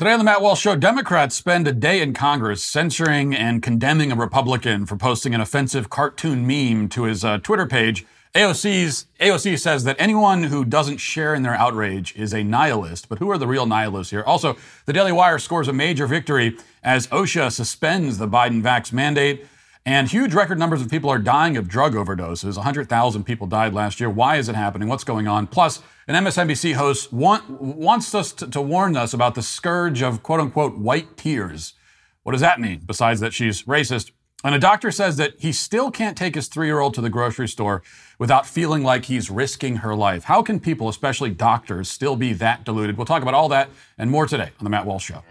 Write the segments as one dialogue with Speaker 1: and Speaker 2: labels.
Speaker 1: Today on the Matt Walsh Show, Democrats spend a day in Congress censoring and condemning a Republican for posting an offensive cartoon meme to his uh, Twitter page. AOC's, AOC says that anyone who doesn't share in their outrage is a nihilist, but who are the real nihilists here? Also, the Daily Wire scores a major victory as OSHA suspends the Biden vax mandate. And huge record numbers of people are dying of drug overdoses. 100,000 people died last year. Why is it happening? What's going on? Plus, an MSNBC host want, wants us to, to warn us about the scourge of quote unquote white tears. What does that mean, besides that she's racist? And a doctor says that he still can't take his three year old to the grocery store without feeling like he's risking her life. How can people, especially doctors, still be that deluded? We'll talk about all that and more today on The Matt Walsh Show.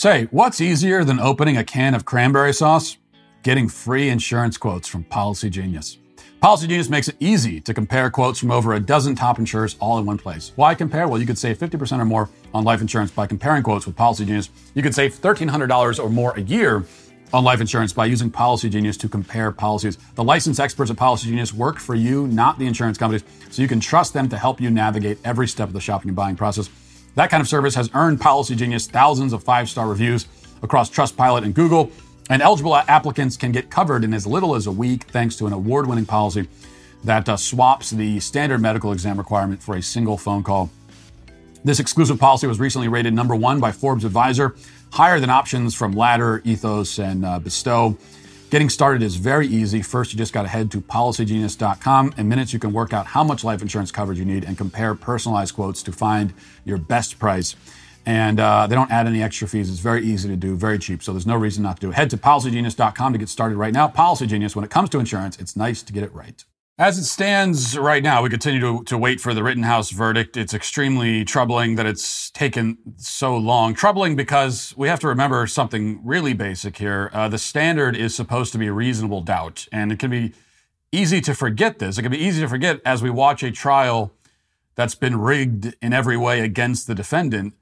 Speaker 1: Say, what's easier than opening a can of cranberry sauce? Getting free insurance quotes from Policy Genius. Policy Genius makes it easy to compare quotes from over a dozen top insurers all in one place. Why compare? Well, you could save 50% or more on life insurance by comparing quotes with Policy Genius. You could save $1,300 or more a year on life insurance by using Policy Genius to compare policies. The licensed experts at Policy Genius work for you, not the insurance companies, so you can trust them to help you navigate every step of the shopping and buying process. That kind of service has earned Policy Genius thousands of five star reviews across Trustpilot and Google, and eligible applicants can get covered in as little as a week thanks to an award winning policy that uh, swaps the standard medical exam requirement for a single phone call. This exclusive policy was recently rated number one by Forbes Advisor, higher than options from Ladder, Ethos, and uh, Bestow. Getting started is very easy. First, you just got to head to policygenius.com. In minutes, you can work out how much life insurance coverage you need and compare personalized quotes to find your best price. And uh, they don't add any extra fees. It's very easy to do, very cheap. So there's no reason not to do it. Head to policygenius.com to get started right now. Policygenius, when it comes to insurance, it's nice to get it right. As it stands right now, we continue to, to wait for the Rittenhouse verdict. It's extremely troubling that it's taken so long. Troubling because we have to remember something really basic here. Uh, the standard is supposed to be reasonable doubt, and it can be easy to forget this. It can be easy to forget as we watch a trial that's been rigged in every way against the defendant.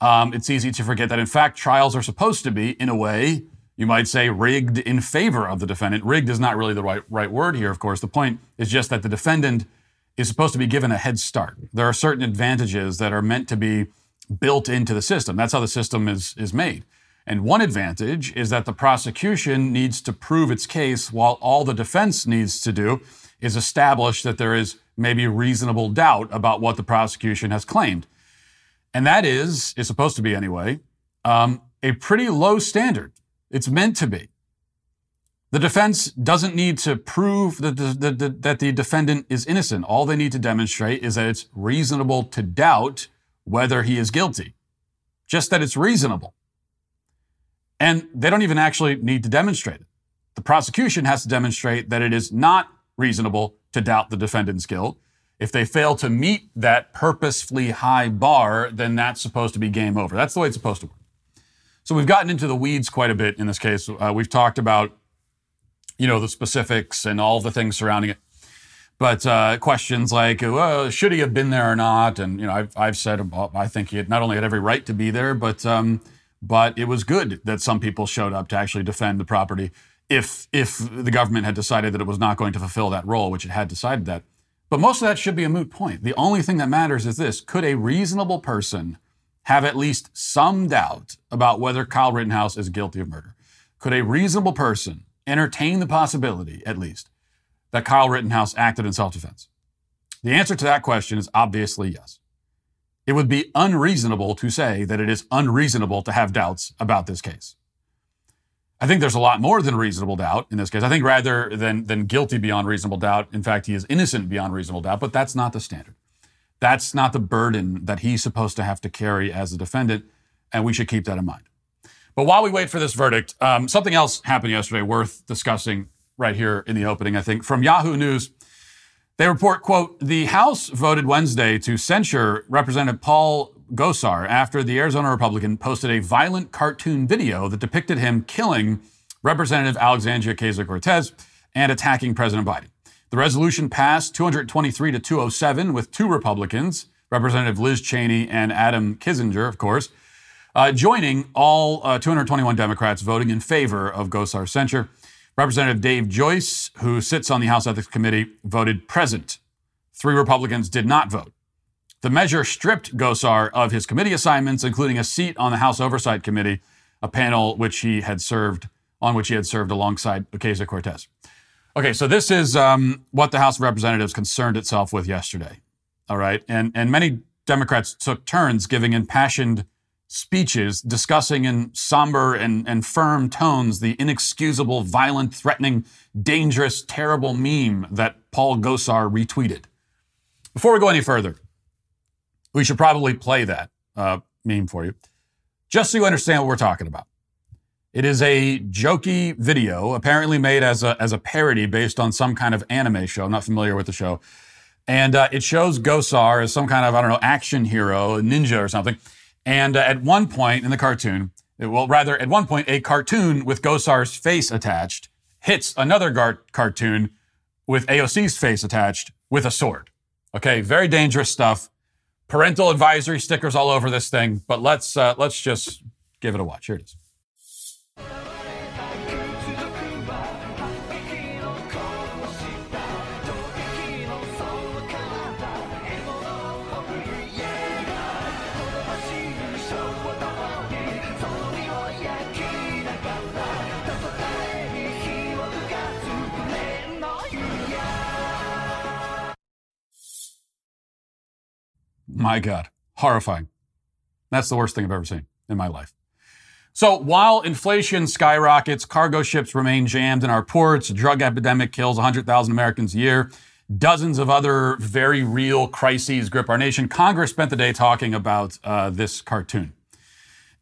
Speaker 1: Um, it's easy to forget that, in fact, trials are supposed to be, in a way, you might say rigged in favor of the defendant. Rigged is not really the right, right word here, of course. The point is just that the defendant is supposed to be given a head start. There are certain advantages that are meant to be built into the system. That's how the system is, is made. And one advantage is that the prosecution needs to prove its case while all the defense needs to do is establish that there is maybe reasonable doubt about what the prosecution has claimed. And that is, is supposed to be anyway, um, a pretty low standard. It's meant to be. The defense doesn't need to prove that the, the, the, that the defendant is innocent. All they need to demonstrate is that it's reasonable to doubt whether he is guilty. Just that it's reasonable. And they don't even actually need to demonstrate it. The prosecution has to demonstrate that it is not reasonable to doubt the defendant's guilt. If they fail to meet that purposefully high bar, then that's supposed to be game over. That's the way it's supposed to work. So we've gotten into the weeds quite a bit in this case. Uh, we've talked about, you know, the specifics and all the things surrounding it. But uh, questions like, well, should he have been there or not? And you know, I've, I've said I think he had not only had every right to be there, but um, but it was good that some people showed up to actually defend the property. If if the government had decided that it was not going to fulfill that role, which it had decided that. But most of that should be a moot point. The only thing that matters is this: could a reasonable person have at least some doubt about whether Kyle Rittenhouse is guilty of murder? Could a reasonable person entertain the possibility, at least, that Kyle Rittenhouse acted in self defense? The answer to that question is obviously yes. It would be unreasonable to say that it is unreasonable to have doubts about this case. I think there's a lot more than reasonable doubt in this case. I think rather than, than guilty beyond reasonable doubt, in fact, he is innocent beyond reasonable doubt, but that's not the standard. That's not the burden that he's supposed to have to carry as a defendant, and we should keep that in mind. But while we wait for this verdict, um, something else happened yesterday worth discussing right here in the opening, I think, from Yahoo News. They report, quote, the House voted Wednesday to censure Representative Paul Gosar after the Arizona Republican posted a violent cartoon video that depicted him killing Representative Alexandria Ocasio Cortez and attacking President Biden. The resolution passed 223 to 207 with two Republicans, Representative Liz Cheney and Adam Kinzinger, of course, uh, joining all uh, 221 Democrats voting in favor of Gosar's censure. Representative Dave Joyce, who sits on the House Ethics Committee, voted present. Three Republicans did not vote. The measure stripped Gosar of his committee assignments, including a seat on the House Oversight Committee, a panel which he had served on which he had served alongside Ocasio Cortez. Okay, so this is um, what the House of Representatives concerned itself with yesterday. All right, and and many Democrats took turns giving impassioned speeches discussing in somber and, and firm tones the inexcusable, violent, threatening, dangerous, terrible meme that Paul Gosar retweeted. Before we go any further, we should probably play that uh, meme for you, just so you understand what we're talking about. It is a jokey video, apparently made as a, as a parody based on some kind of anime show. I'm not familiar with the show. And uh, it shows Gosar as some kind of, I don't know, action hero, ninja or something. And uh, at one point in the cartoon, well, rather, at one point, a cartoon with Gosar's face attached hits another gar- cartoon with AOC's face attached with a sword. Okay, very dangerous stuff. Parental advisory stickers all over this thing, but let's uh, let's just give it a watch. Here it is. My God, horrifying. That's the worst thing I've ever seen in my life. So while inflation skyrockets, cargo ships remain jammed in our ports, a drug epidemic kills 100,000 Americans a year, dozens of other very real crises grip our nation, Congress spent the day talking about uh, this cartoon.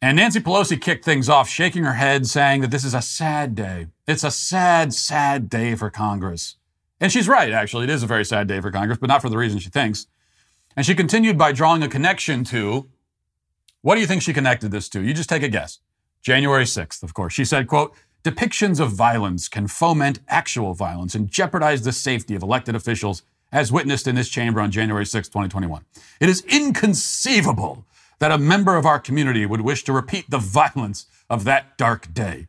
Speaker 1: And Nancy Pelosi kicked things off, shaking her head, saying that this is a sad day. It's a sad, sad day for Congress. And she's right, actually. It is a very sad day for Congress, but not for the reason she thinks. And she continued by drawing a connection to what do you think she connected this to? You just take a guess. January 6th, of course. She said, quote, depictions of violence can foment actual violence and jeopardize the safety of elected officials as witnessed in this chamber on January 6, 2021. It is inconceivable that a member of our community would wish to repeat the violence of that dark day.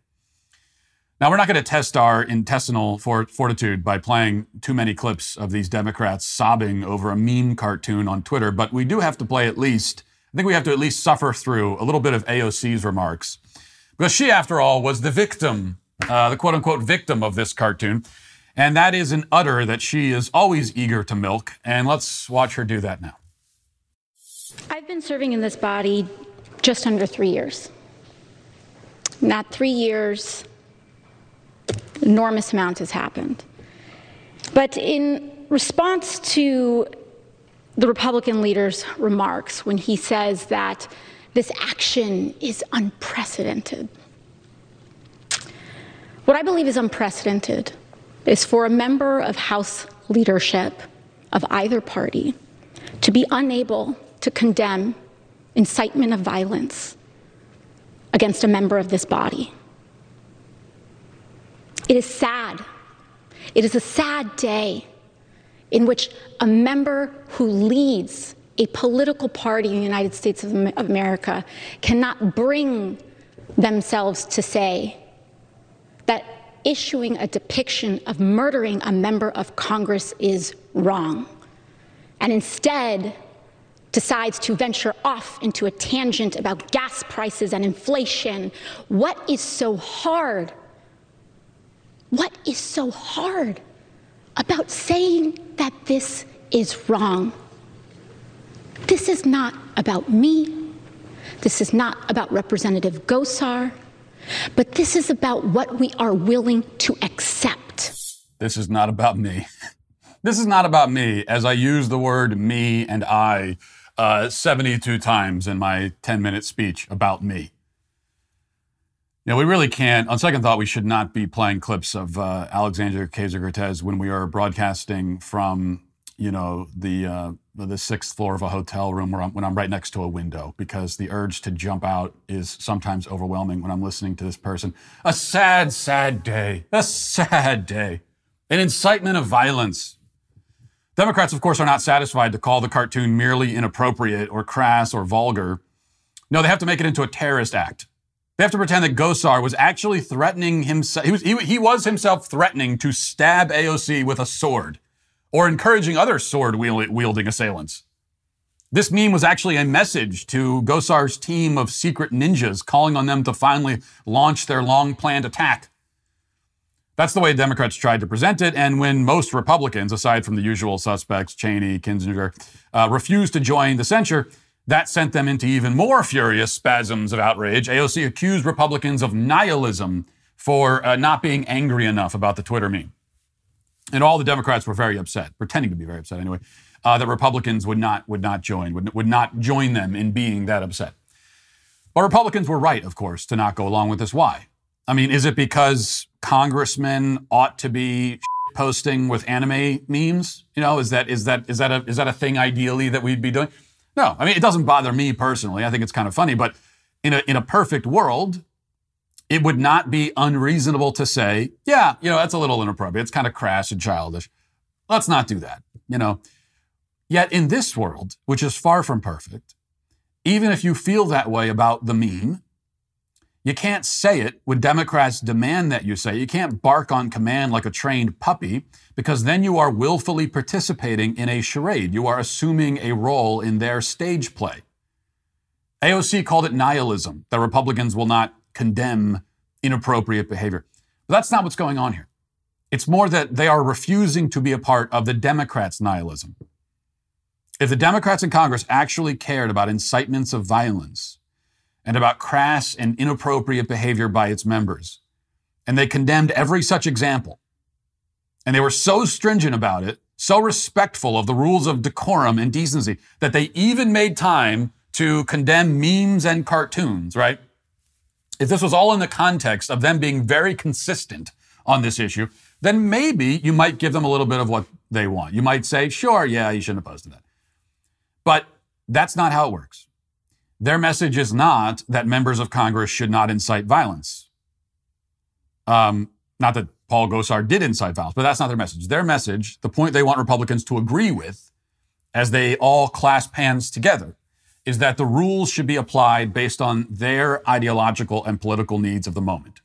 Speaker 1: Now, we're not going to test our intestinal fortitude by playing too many clips of these Democrats sobbing over a meme cartoon on Twitter, but we do have to play at least, I think we have to at least suffer through a little bit of AOC's remarks. Because she, after all, was the victim, uh, the quote unquote victim of this cartoon. And that is an udder that she is always eager to milk. And let's watch her do that now.
Speaker 2: I've been serving in this body just under three years. Not three years, enormous amount has happened. But in response to the Republican leader's remarks when he says that this action is unprecedented, what I believe is unprecedented is for a member of House leadership of either party to be unable to condemn incitement of violence against a member of this body. It is sad. It is a sad day in which a member who leads a political party in the United States of America cannot bring themselves to say that issuing a depiction of murdering a member of Congress is wrong, and instead decides to venture off into a tangent about gas prices and inflation. What is so hard what is so hard about saying that this is wrong? This is not about me. This is not about Representative Gosar, but this is about what we are willing to accept.
Speaker 1: This is not about me. This is not about me, as I use the word me and I uh, 72 times in my 10 minute speech about me. Yeah, we really can't. On second thought, we should not be playing clips of uh, Alexandria Ocasio Cortez when we are broadcasting from, you know, the uh, the sixth floor of a hotel room where I'm, when I'm right next to a window because the urge to jump out is sometimes overwhelming when I'm listening to this person. A sad, sad day. A sad day. An incitement of violence. Democrats, of course, are not satisfied to call the cartoon merely inappropriate or crass or vulgar. No, they have to make it into a terrorist act. They have to pretend that Gosar was actually threatening himself. He was, he, he was himself threatening to stab AOC with a sword or encouraging other sword wielding assailants. This meme was actually a message to Gosar's team of secret ninjas calling on them to finally launch their long planned attack. That's the way Democrats tried to present it. And when most Republicans, aside from the usual suspects, Cheney, Kinzinger, uh, refused to join the censure, that sent them into even more furious spasms of outrage. AOC accused Republicans of nihilism for uh, not being angry enough about the Twitter meme. And all the Democrats were very upset, pretending to be very upset anyway, uh, that Republicans would not, would not join, would, would not join them in being that upset. But Republicans were right, of course, to not go along with this. Why? I mean, is it because congressmen ought to be posting with anime memes? You know, is that is that is that a is that a thing ideally that we'd be doing? No, I mean it doesn't bother me personally. I think it's kind of funny, but in a in a perfect world, it would not be unreasonable to say, yeah, you know, that's a little inappropriate. It's kind of crass and childish. Let's not do that. You know. Yet in this world, which is far from perfect, even if you feel that way about the meme, you can't say it when Democrats demand that you say. It. You can't bark on command like a trained puppy because then you are willfully participating in a charade. You are assuming a role in their stage play. AOC called it nihilism, that Republicans will not condemn inappropriate behavior. But that's not what's going on here. It's more that they are refusing to be a part of the Democrats' nihilism. If the Democrats in Congress actually cared about incitements of violence, and about crass and inappropriate behavior by its members. And they condemned every such example. And they were so stringent about it, so respectful of the rules of decorum and decency, that they even made time to condemn memes and cartoons, right? If this was all in the context of them being very consistent on this issue, then maybe you might give them a little bit of what they want. You might say, sure, yeah, you shouldn't have posted that. But that's not how it works. Their message is not that members of Congress should not incite violence. Um, not that Paul Gosar did incite violence, but that's not their message. Their message, the point they want Republicans to agree with as they all clasp hands together, is that the rules should be applied based on their ideological and political needs of the moment.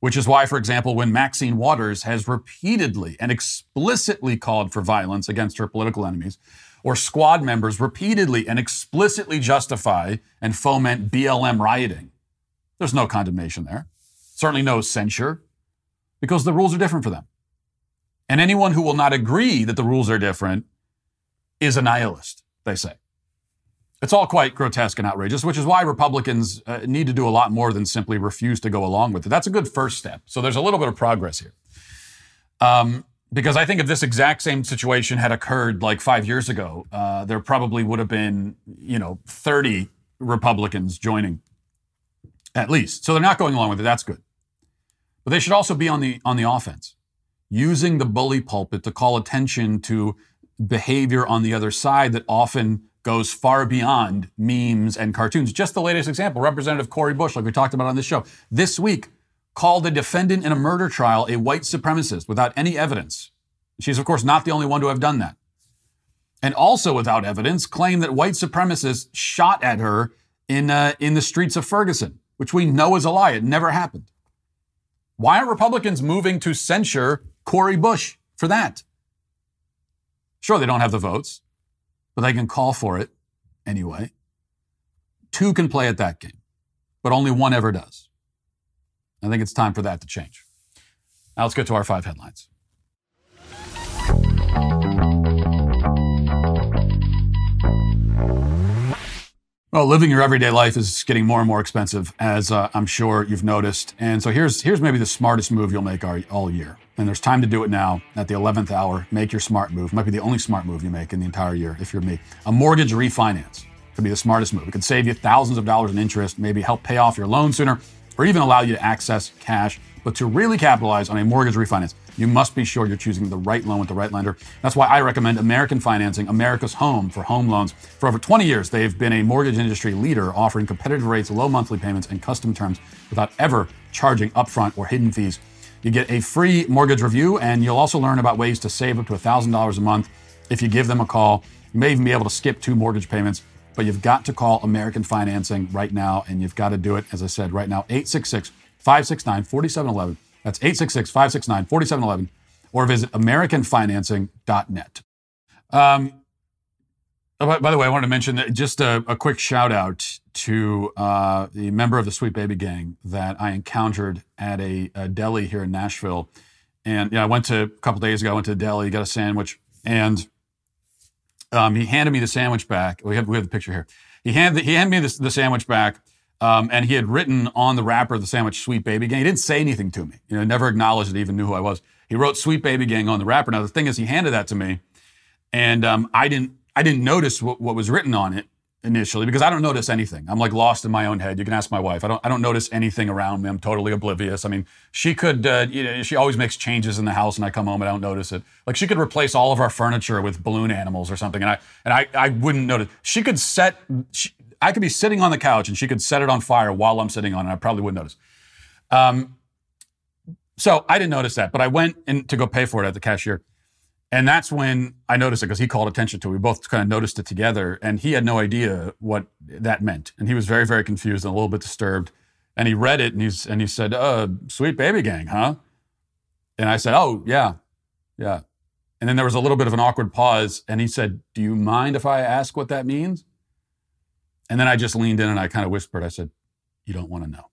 Speaker 1: Which is why, for example, when Maxine Waters has repeatedly and explicitly called for violence against her political enemies, or squad members repeatedly and explicitly justify and foment BLM rioting. There's no condemnation there. Certainly no censure, because the rules are different for them. And anyone who will not agree that the rules are different is a nihilist, they say. It's all quite grotesque and outrageous, which is why Republicans uh, need to do a lot more than simply refuse to go along with it. That's a good first step. So there's a little bit of progress here. Um, because I think if this exact same situation had occurred like five years ago, uh, there probably would have been, you know, 30 Republicans joining at least. So they're not going along with it. That's good. But they should also be on the on the offense, using the bully pulpit to call attention to behavior on the other side that often goes far beyond memes and cartoons. Just the latest example, Representative Cori Bush, like we talked about on this show. This week, called a defendant in a murder trial a white supremacist without any evidence. She's, of course, not the only one to have done that. And also without evidence, claimed that white supremacists shot at her in, uh, in the streets of Ferguson, which we know is a lie. It never happened. Why are Republicans moving to censure Cori Bush for that? Sure, they don't have the votes, but they can call for it anyway. Two can play at that game, but only one ever does. I think it's time for that to change. Now let's get to our five headlines. Well, living your everyday life is getting more and more expensive, as uh, I'm sure you've noticed. And so here's here's maybe the smartest move you'll make all, year. And there's time to do it now at the 11th hour. Make your smart move. Might be the only smart move you make in the entire year if you're me. A mortgage refinance could be the smartest move. It could save you thousands of dollars in interest, maybe help pay off your loan sooner or even allow you to access cash. But to really capitalize on a mortgage refinance, you must be sure you're choosing the right loan with the right lender. That's why I recommend American Financing, America's home for home loans. For over 20 years, they've been a mortgage industry leader, offering competitive rates, low monthly payments, and custom terms without ever charging upfront or hidden fees. You get a free mortgage review, and you'll also learn about ways to save up to $1,000 a month if you give them a call. You may even be able to skip two mortgage payments, but you've got to call American Financing right now, and you've got to do it, as I said, right now, 866 569 4711. That's 866 569 4711, or visit AmericanFinancing.net. Um, oh, by the way, I wanted to mention just a, a quick shout out to uh, the member of the Sweet Baby Gang that I encountered at a, a deli here in Nashville. And yeah, I went to a couple days ago, I went to the deli, got a sandwich, and um, he handed me the sandwich back. We have, we have the picture here. He handed, he handed me the, the sandwich back, um, and he had written on the wrapper of the sandwich, Sweet Baby Gang. He didn't say anything to me. You know, never acknowledged it, even knew who I was. He wrote Sweet Baby Gang on the wrapper. Now, the thing is, he handed that to me, and um, I didn't I didn't notice what, what was written on it initially because I don't notice anything. I'm like lost in my own head. You can ask my wife. I don't I don't notice anything around me. I'm totally oblivious. I mean, she could uh, you know she always makes changes in the house and I come home and I don't notice it. Like she could replace all of our furniture with balloon animals or something and I and I I wouldn't notice. She could set she, I could be sitting on the couch and she could set it on fire while I'm sitting on it. I probably wouldn't notice. Um so I didn't notice that, but I went in to go pay for it at the cashier and that's when I noticed it because he called attention to it. We both kind of noticed it together, and he had no idea what that meant. And he was very, very confused and a little bit disturbed. And he read it and, he's, and he said, uh, Sweet Baby Gang, huh? And I said, Oh, yeah, yeah. And then there was a little bit of an awkward pause, and he said, Do you mind if I ask what that means? And then I just leaned in and I kind of whispered, I said, You don't want to know.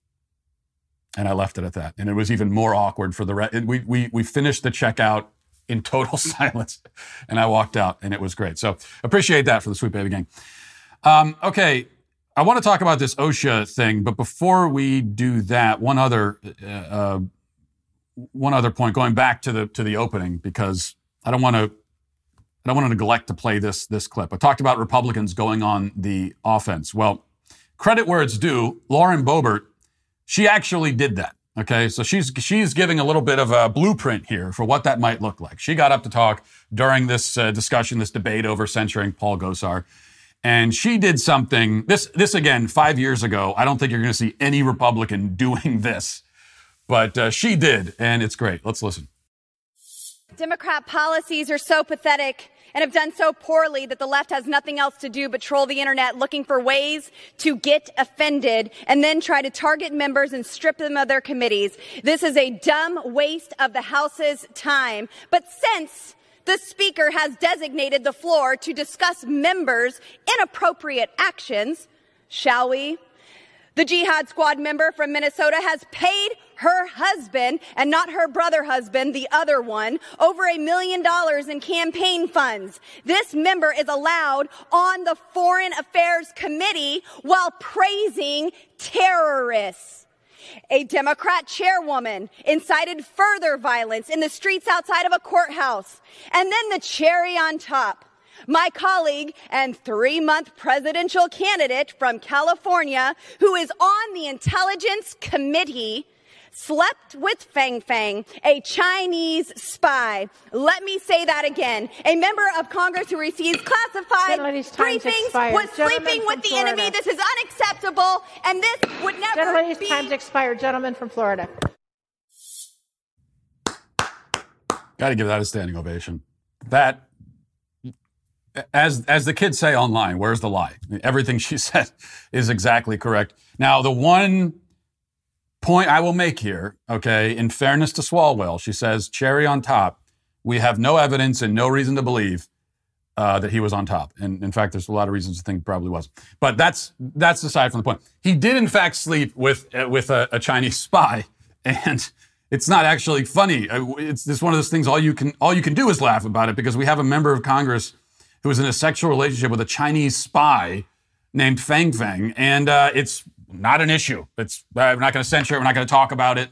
Speaker 1: And I left it at that. And it was even more awkward for the rest. We, we, we finished the checkout in total silence. And I walked out and it was great. So appreciate that for the Sweet Baby Gang. Um, okay, I want to talk about this OSHA thing, but before we do that, one other uh, uh, one other point, going back to the to the opening, because I don't want to I don't want to neglect to play this this clip. I talked about Republicans going on the offense. Well, credit where it's due. Lauren Boebert, she actually did that. Okay, so she's she's giving a little bit of a blueprint here for what that might look like. She got up to talk during this uh, discussion, this debate over censuring Paul Gosar, and she did something. This this again, five years ago. I don't think you're going to see any Republican doing this, but uh, she did, and it's great. Let's listen.
Speaker 3: Democrat policies are so pathetic and have done so poorly that the left has nothing else to do but troll the internet looking for ways to get offended and then try to target members and strip them of their committees. This is a dumb waste of the House's time. But since the Speaker has designated the floor to discuss members' inappropriate actions, shall we? The Jihad Squad member from Minnesota has paid her husband and not her brother husband, the other one, over a million dollars in campaign funds. This member is allowed on the Foreign Affairs Committee while praising terrorists. A Democrat chairwoman incited further violence in the streets outside of a courthouse. And then the cherry on top. My colleague and three month presidential candidate from California, who is on the Intelligence Committee, slept with Fang Fang, a Chinese spy. Let me say that again. A member of Congress who receives classified briefings was sleeping with the Florida. enemy. This is unacceptable, and this would never
Speaker 4: Gentlemen,
Speaker 3: be.
Speaker 4: time's expired. Gentleman from Florida.
Speaker 1: Got to give that a standing ovation. That as as the kids say online, where's the lie? Everything she said is exactly correct. Now, the one point I will make here, okay, in fairness to Swalwell, she says, cherry on top, we have no evidence and no reason to believe uh, that he was on top. And in fact, there's a lot of reasons to think probably was. But that's that's aside from the point. He did in fact sleep with uh, with a, a, Chinese spy, and it's not actually funny. Uh, it's just one of those things. All you can all you can do is laugh about it because we have a member of Congress who was in a sexual relationship with a Chinese spy named Fang Fang, and uh, it's not an issue. It's uh, we're not going to censure it. We're not going to talk about it.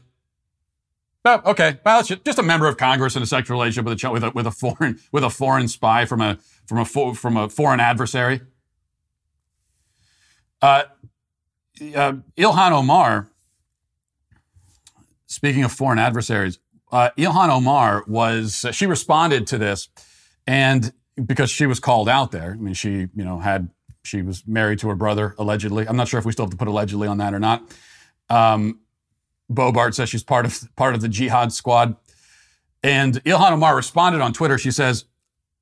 Speaker 1: Okay. Well, it's just a member of Congress in a sexual relationship with a with a, with a foreign with a foreign spy from a from a from a foreign adversary. Uh, uh, Ilhan Omar speaking of foreign adversaries, uh, Ilhan Omar was, she responded to this and because she was called out there. I mean, she, you know, had, she was married to her brother, allegedly. I'm not sure if we still have to put allegedly on that or not. Um, Boebert says she's part of, part of the jihad squad. And Ilhan Omar responded on Twitter. She says,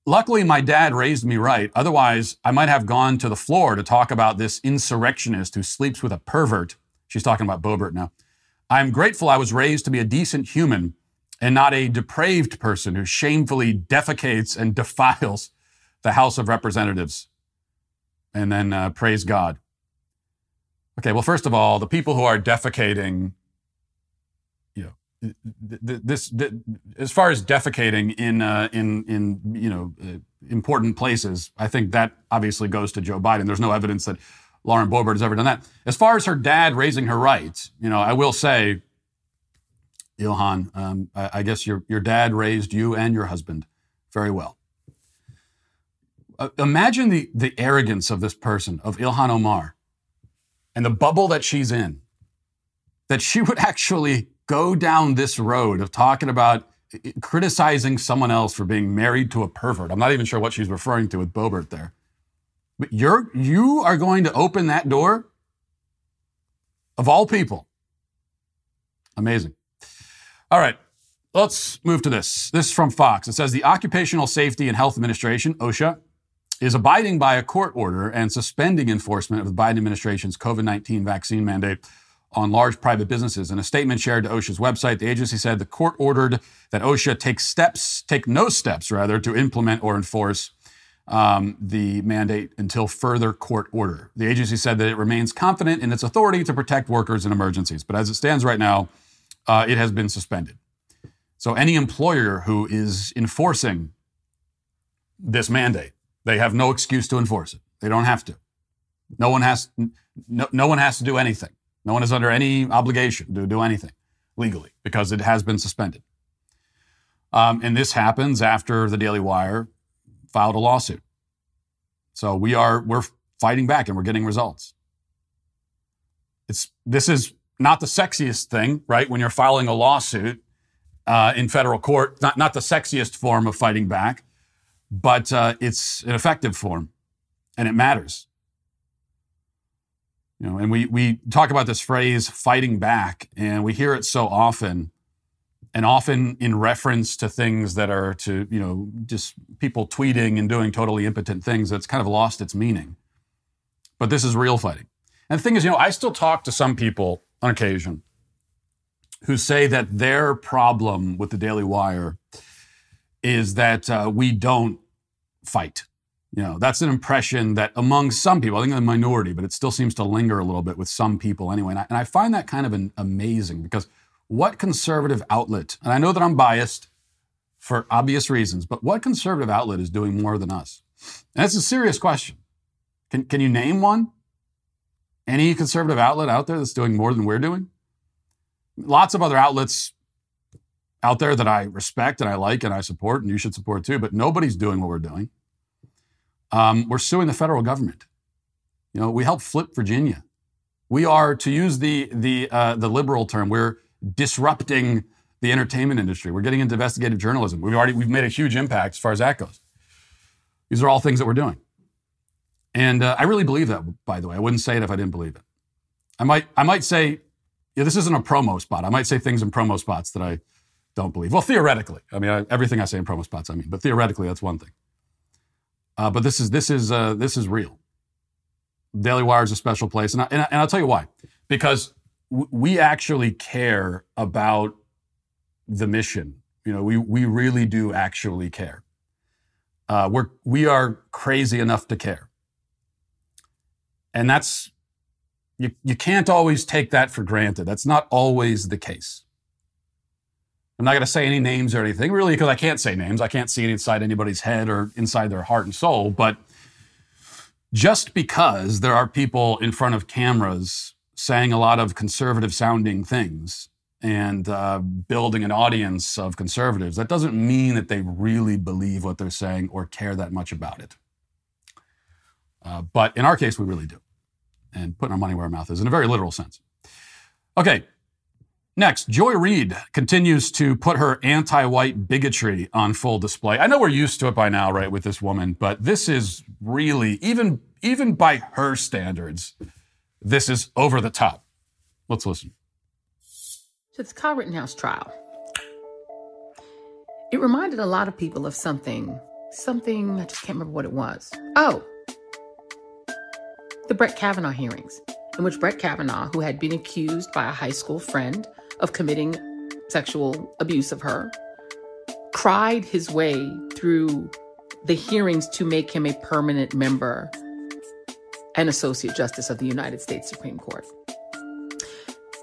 Speaker 1: Luckily, my dad raised me right. Otherwise, I might have gone to the floor to talk about this insurrectionist who sleeps with a pervert. She's talking about Boebert now. I'm grateful I was raised to be a decent human and not a depraved person who shamefully defecates and defiles the House of Representatives. And then uh, praise God. Okay, well, first of all, the people who are defecating you know, this, this, as far as defecating in uh, in in you know uh, important places, I think that obviously goes to Joe Biden. There's no evidence that Lauren Boebert has ever done that. As far as her dad raising her rights, you know, I will say, Ilhan, um, I, I, guess your your dad raised you and your husband very well. Uh, imagine the the arrogance of this person, of Ilhan Omar, and the bubble that she's in. That she would actually go down this road of talking about criticizing someone else for being married to a pervert. I'm not even sure what she's referring to with Boebert there. But you're you are going to open that door of all people. Amazing. All right. Let's move to this. This is from Fox. It says the Occupational Safety and Health Administration, OSHA, is abiding by a court order and suspending enforcement of the Biden administration's COVID 19 vaccine mandate on large private businesses. In a statement shared to OSHA's website, the agency said the court ordered that OSHA take steps, take no steps rather, to implement or enforce um, the mandate until further court order. The agency said that it remains confident in its authority to protect workers in emergencies, but as it stands right now, uh, it has been suspended. So any employer who is enforcing this mandate, they have no excuse to enforce it. They don't have to. No one has no, no one has to do anything. No one is under any obligation to do anything legally because it has been suspended. Um, and this happens after the Daily Wire filed a lawsuit. So we are we're fighting back and we're getting results. It's this is not the sexiest thing, right? When you're filing a lawsuit uh, in federal court, not not the sexiest form of fighting back, but uh, it's an effective form, and it matters. You know, and we we talk about this phrase fighting back, and we hear it so often, and often in reference to things that are to, you know, just people tweeting and doing totally impotent things that's kind of lost its meaning. But this is real fighting. And the thing is, you know, I still talk to some people on occasion who say that their problem with the Daily Wire is that uh, we don't fight. You know, that's an impression that among some people, I think the minority, but it still seems to linger a little bit with some people anyway. And I, and I find that kind of an, amazing because what conservative outlet, and I know that I'm biased for obvious reasons, but what conservative outlet is doing more than us? And that's a serious question. Can, can you name one? Any conservative outlet out there that's doing more than we're doing? Lots of other outlets out there that I respect and I like and I support, and you should support too, but nobody's doing what we're doing. Um, we're suing the federal government. You know, we helped flip Virginia. We are, to use the the uh, the liberal term, we're disrupting the entertainment industry. We're getting into investigative journalism. We've already we've made a huge impact as far as that goes. These are all things that we're doing, and uh, I really believe that. By the way, I wouldn't say it if I didn't believe it. I might I might say, yeah, this isn't a promo spot. I might say things in promo spots that I don't believe. Well, theoretically, I mean I, everything I say in promo spots. I mean, but theoretically, that's one thing. Uh, but this is this is uh, this is real. Daily Wire is a special place, and, I, and, I, and I'll tell you why. Because w- we actually care about the mission. You know, we we really do actually care. Uh, we're we are crazy enough to care, and that's you. You can't always take that for granted. That's not always the case. I'm not going to say any names or anything, really, because I can't say names. I can't see inside anybody's head or inside their heart and soul. But just because there are people in front of cameras saying a lot of conservative sounding things and uh, building an audience of conservatives, that doesn't mean that they really believe what they're saying or care that much about it. Uh, but in our case, we really do. And putting our money where our mouth is in a very literal sense. Okay, Next, Joy Reid continues to put her anti white bigotry on full display. I know we're used to it by now, right, with this woman, but this is really, even, even by her standards, this is over the top. Let's listen.
Speaker 5: To the Kyle Rittenhouse trial, it reminded a lot of people of something, something, I just can't remember what it was. Oh, the Brett Kavanaugh hearings, in which Brett Kavanaugh, who had been accused by a high school friend of committing sexual abuse of her, cried his way through the hearings to make him a permanent member and Associate Justice of the United States Supreme Court.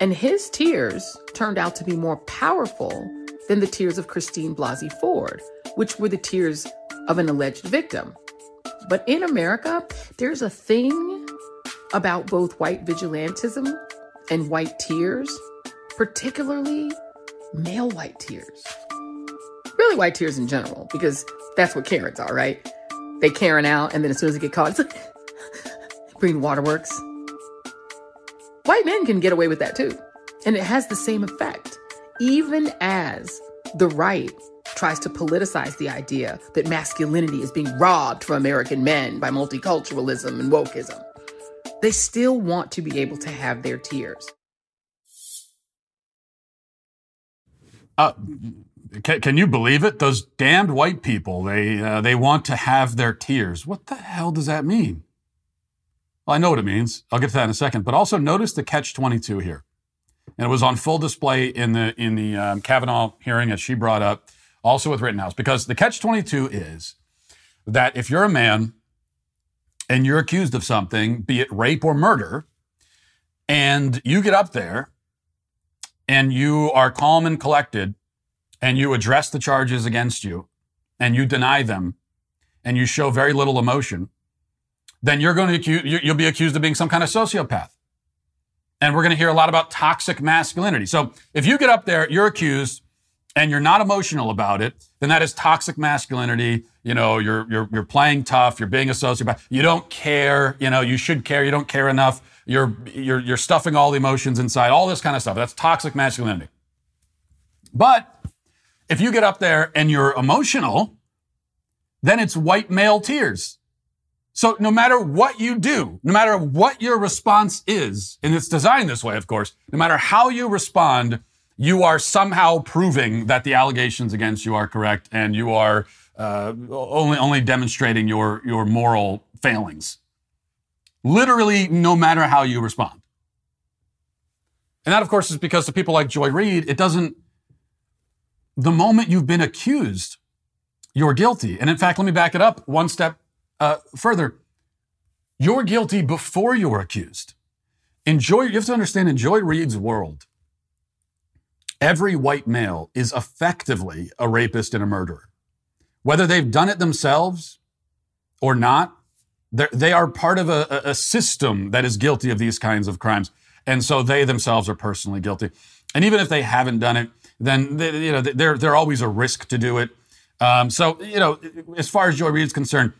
Speaker 5: And his tears turned out to be more powerful than the tears of Christine Blasey Ford, which were the tears of an alleged victim. But in America, there's a thing about both white vigilantism and white tears particularly male white tears. Really, white tears in general, because that's what Karens are, right? They Karen out, and then as soon as they get caught, it's like, Green Waterworks. White men can get away with that too. And it has the same effect. Even as the right tries to politicize the idea that masculinity is being robbed from American men by multiculturalism and wokeism, they still want to be able to have their tears.
Speaker 1: Uh, can, can, you believe it? Those damned white people, they, uh, they want to have their tears. What the hell does that mean? Well, I know what it means. I'll get to that in a second. But also notice the catch 22 here. And it was on full display in the, in the um, Kavanaugh hearing, as she brought up, also with Rittenhouse, because the catch 22 is that if you're a man and you're accused of something, be it rape or murder, and you get up there and you are calm and collected and you address the charges against you and you deny them and you show very little emotion, then you're going to accuse, you'll be accused of being some kind of sociopath. And we're going to hear a lot about toxic masculinity. So if you get up there, you're accused and you're not emotional about it, then that is toxic masculinity. You know, you're, you're, you're playing tough. You're being a sociopath. You don't care. You know, you should care. You don't care enough. You're, you're, you're stuffing all the emotions inside, all this kind of stuff. That's toxic masculinity. But if you get up there and you're emotional, then it's white male tears. So no matter what you do, no matter what your response is, and it's designed this way, of course, no matter how you respond, you are somehow proving that the allegations against you are correct and you are uh, only, only demonstrating your, your moral failings literally no matter how you respond. And that, of course, is because to people like Joy Reid, it doesn't, the moment you've been accused, you're guilty. And in fact, let me back it up one step uh, further. You're guilty before you're accused. In Joy, you have to understand in Joy Reid's world, every white male is effectively a rapist and a murderer. Whether they've done it themselves or not, they're, part of a, a system that is guilty of these kinds of crimes. And so they themselves are personally guilty. And even if they haven't done it, then they, you know they're they're always a risk to do it. Um, so you know, as far as Joy Reid is concerned,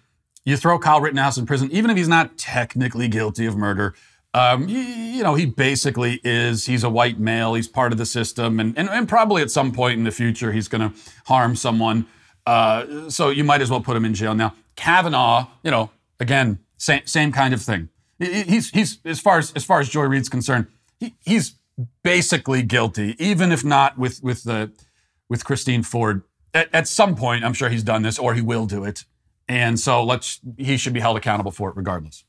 Speaker 1: you throw Kyle Rittenhouse in prison, even if he's not technically guilty of murder. Um, you, you, know, he basically is. He's a white male. He's part of the system, and and, and probably at some point in the future he's going to harm someone. Uh, so you might as well put him in jail now. Kavanaugh, you know, Again, same, same kind of thing. He's, he's, as far as, as far as Joy Reid's concerned, he, he's basically guilty, even if not with, with the, with Christine Ford. At, at some point, I'm sure he's done this or he will do it. And so let's, he should be held accountable for it regardless.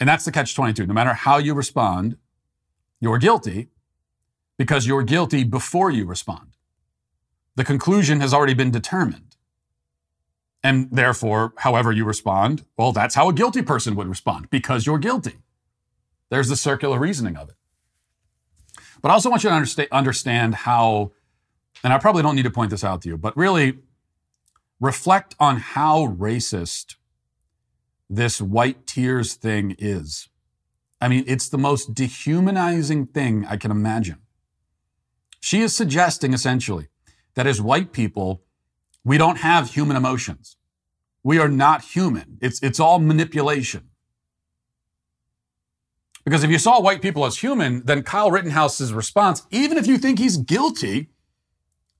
Speaker 1: And that's the catch 22. No matter how you respond, you're guilty because you're guilty before you respond. The conclusion has already been determined. And therefore, however you respond, well, that's how a guilty person would respond because you're guilty. There's the circular reasoning of it. But I also want you to understand how, and I probably don't need to point this out to you, but really reflect on how racist this white tears thing is. I mean, it's the most dehumanizing thing I can imagine. She is suggesting essentially that as white people, we don't have human emotions. We are not human. It's, it's all manipulation. Because if you saw white people as human, then Kyle Rittenhouse's response, even if you think he's guilty,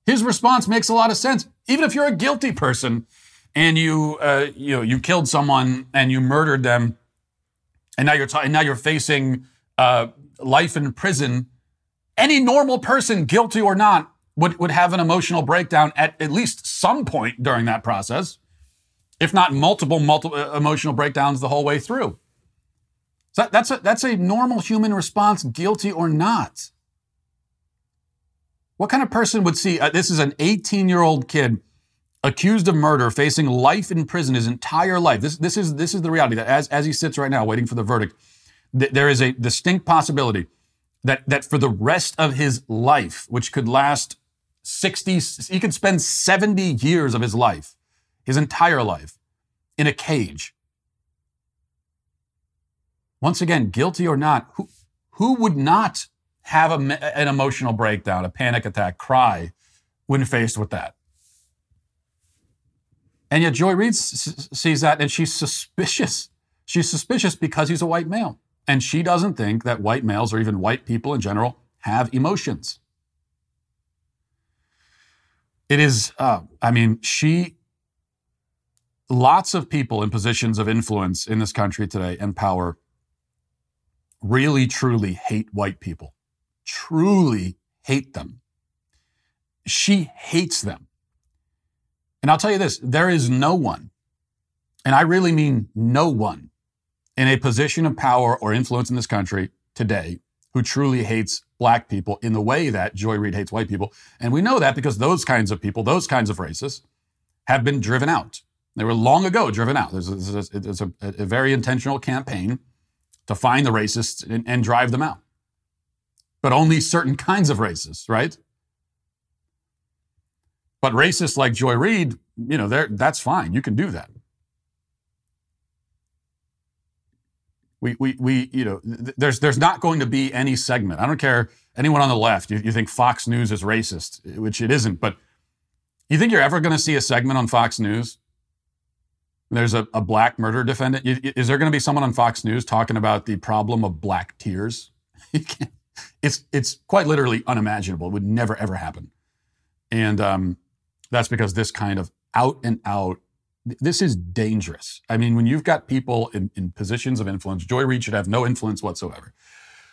Speaker 1: his response makes a lot of sense. Even if you're a guilty person and you, uh, you know, you killed someone and you murdered them, and now you're and now you're facing uh, life in prison. Any normal person, guilty or not, would, would have an emotional breakdown at at least some point during that process, if not multiple, multiple uh, emotional breakdowns the whole way through. So that, that's a, that's a normal human response, guilty or not. What kind of person would see uh, this is an 18 year old kid accused of murder, facing life in prison his entire life. This, this, is, this is the reality that as, as he sits right now waiting for the verdict, th- there is a distinct possibility that, that for the rest of his life, which could last 60, he could spend 70 years of his life, his entire life, in a cage. Once again, guilty or not, who, who would not have a, an emotional breakdown, a panic attack, cry when faced with that? And yet Joy Reid s- sees that and she's suspicious. She's suspicious because he's a white male. And she doesn't think that white males or even white people in general have emotions. It is, uh, I mean, she, lots of people in positions of influence in this country today and power really truly hate white people, truly hate them. She hates them. And I'll tell you this there is no one, and I really mean no one, in a position of power or influence in this country today who truly hates black people in the way that Joy Reid hates white people. And we know that because those kinds of people, those kinds of racists, have been driven out. They were long ago driven out. There's a, a, a very intentional campaign to find the racists and, and drive them out. But only certain kinds of racists, right? But racists like Joy Reid, you know, that's fine. You can do that. We, we, we you know, th- there's, there's not going to be any segment. I don't care anyone on the left. You, you think Fox News is racist, which it isn't, but you think you're ever going to see a segment on Fox News? There's a, a black murder defendant. Is there going to be someone on Fox News talking about the problem of black tears? it's, it's quite literally unimaginable. It would never, ever happen. And, um, that's because this kind of out and out, this is dangerous. I mean, when you've got people in, in positions of influence, Joy Reid should have no influence whatsoever.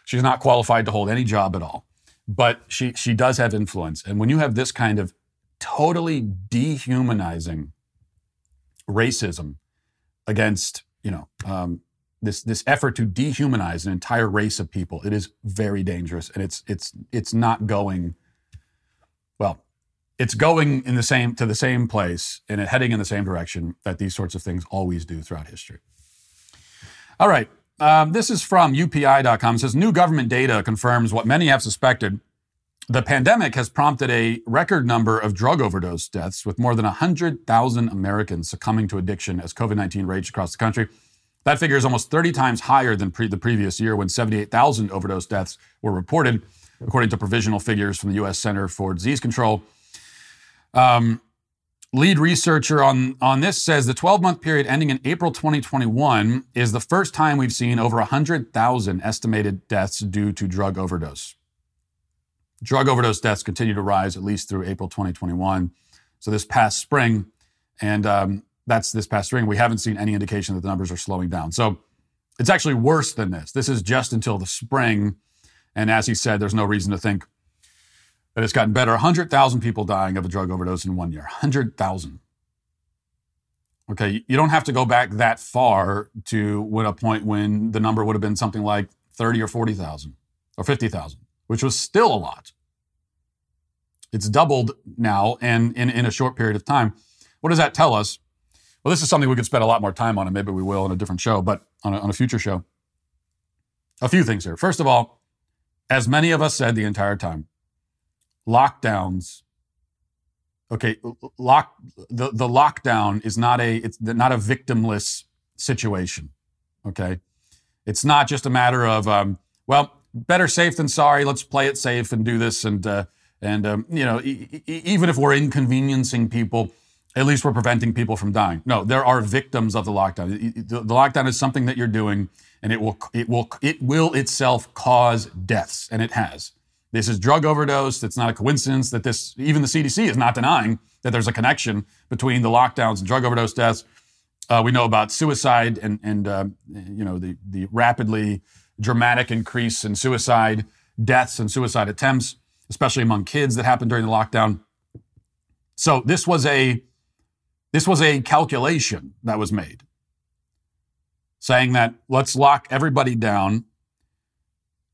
Speaker 1: She's not qualified to hold any job at all, but she, she does have influence. And when you have this kind of totally dehumanizing racism against, you know, um, this this effort to dehumanize an entire race of people, it is very dangerous, and it's it's it's not going well it's going in the same to the same place and heading in the same direction that these sorts of things always do throughout history. All right. Um, this is from UPI.com. It says new government data confirms what many have suspected. The pandemic has prompted a record number of drug overdose deaths, with more than 100,000 Americans succumbing to addiction as COVID 19 raged across the country. That figure is almost 30 times higher than pre- the previous year when 78,000 overdose deaths were reported, according to provisional figures from the U.S. Center for Disease Control. Um, lead researcher on, on this says the 12 month period ending in April 2021 is the first time we've seen over 100,000 estimated deaths due to drug overdose. Drug overdose deaths continue to rise at least through April 2021. So this past spring, and um, that's this past spring, we haven't seen any indication that the numbers are slowing down. So it's actually worse than this. This is just until the spring. And as he said, there's no reason to think that it's gotten better. 100,000 people dying of a drug overdose in one year. 100,000. Okay, you don't have to go back that far to when a point when the number would have been something like 30 or 40,000 or 50,000, which was still a lot. It's doubled now and in, in a short period of time. What does that tell us? Well, this is something we could spend a lot more time on, and maybe we will in a different show, but on a, on a future show. A few things here. First of all, as many of us said the entire time, lockdowns. Okay lock the, the lockdown is not a it's not a victimless situation okay? It's not just a matter of um, well better safe than sorry let's play it safe and do this and uh, and um, you know e- e- even if we're inconveniencing people at least we're preventing people from dying. No there are victims of the lockdown. The, the lockdown is something that you're doing and it will it will it will itself cause deaths, and it has. This is drug overdose. It's not a coincidence that this even the CDC is not denying that there's a connection between the lockdowns and drug overdose deaths. Uh, we know about suicide and and uh, you know the the rapidly dramatic increase in suicide deaths and suicide attempts, especially among kids that happened during the lockdown. So this was a this was a calculation that was made saying that let's lock everybody down.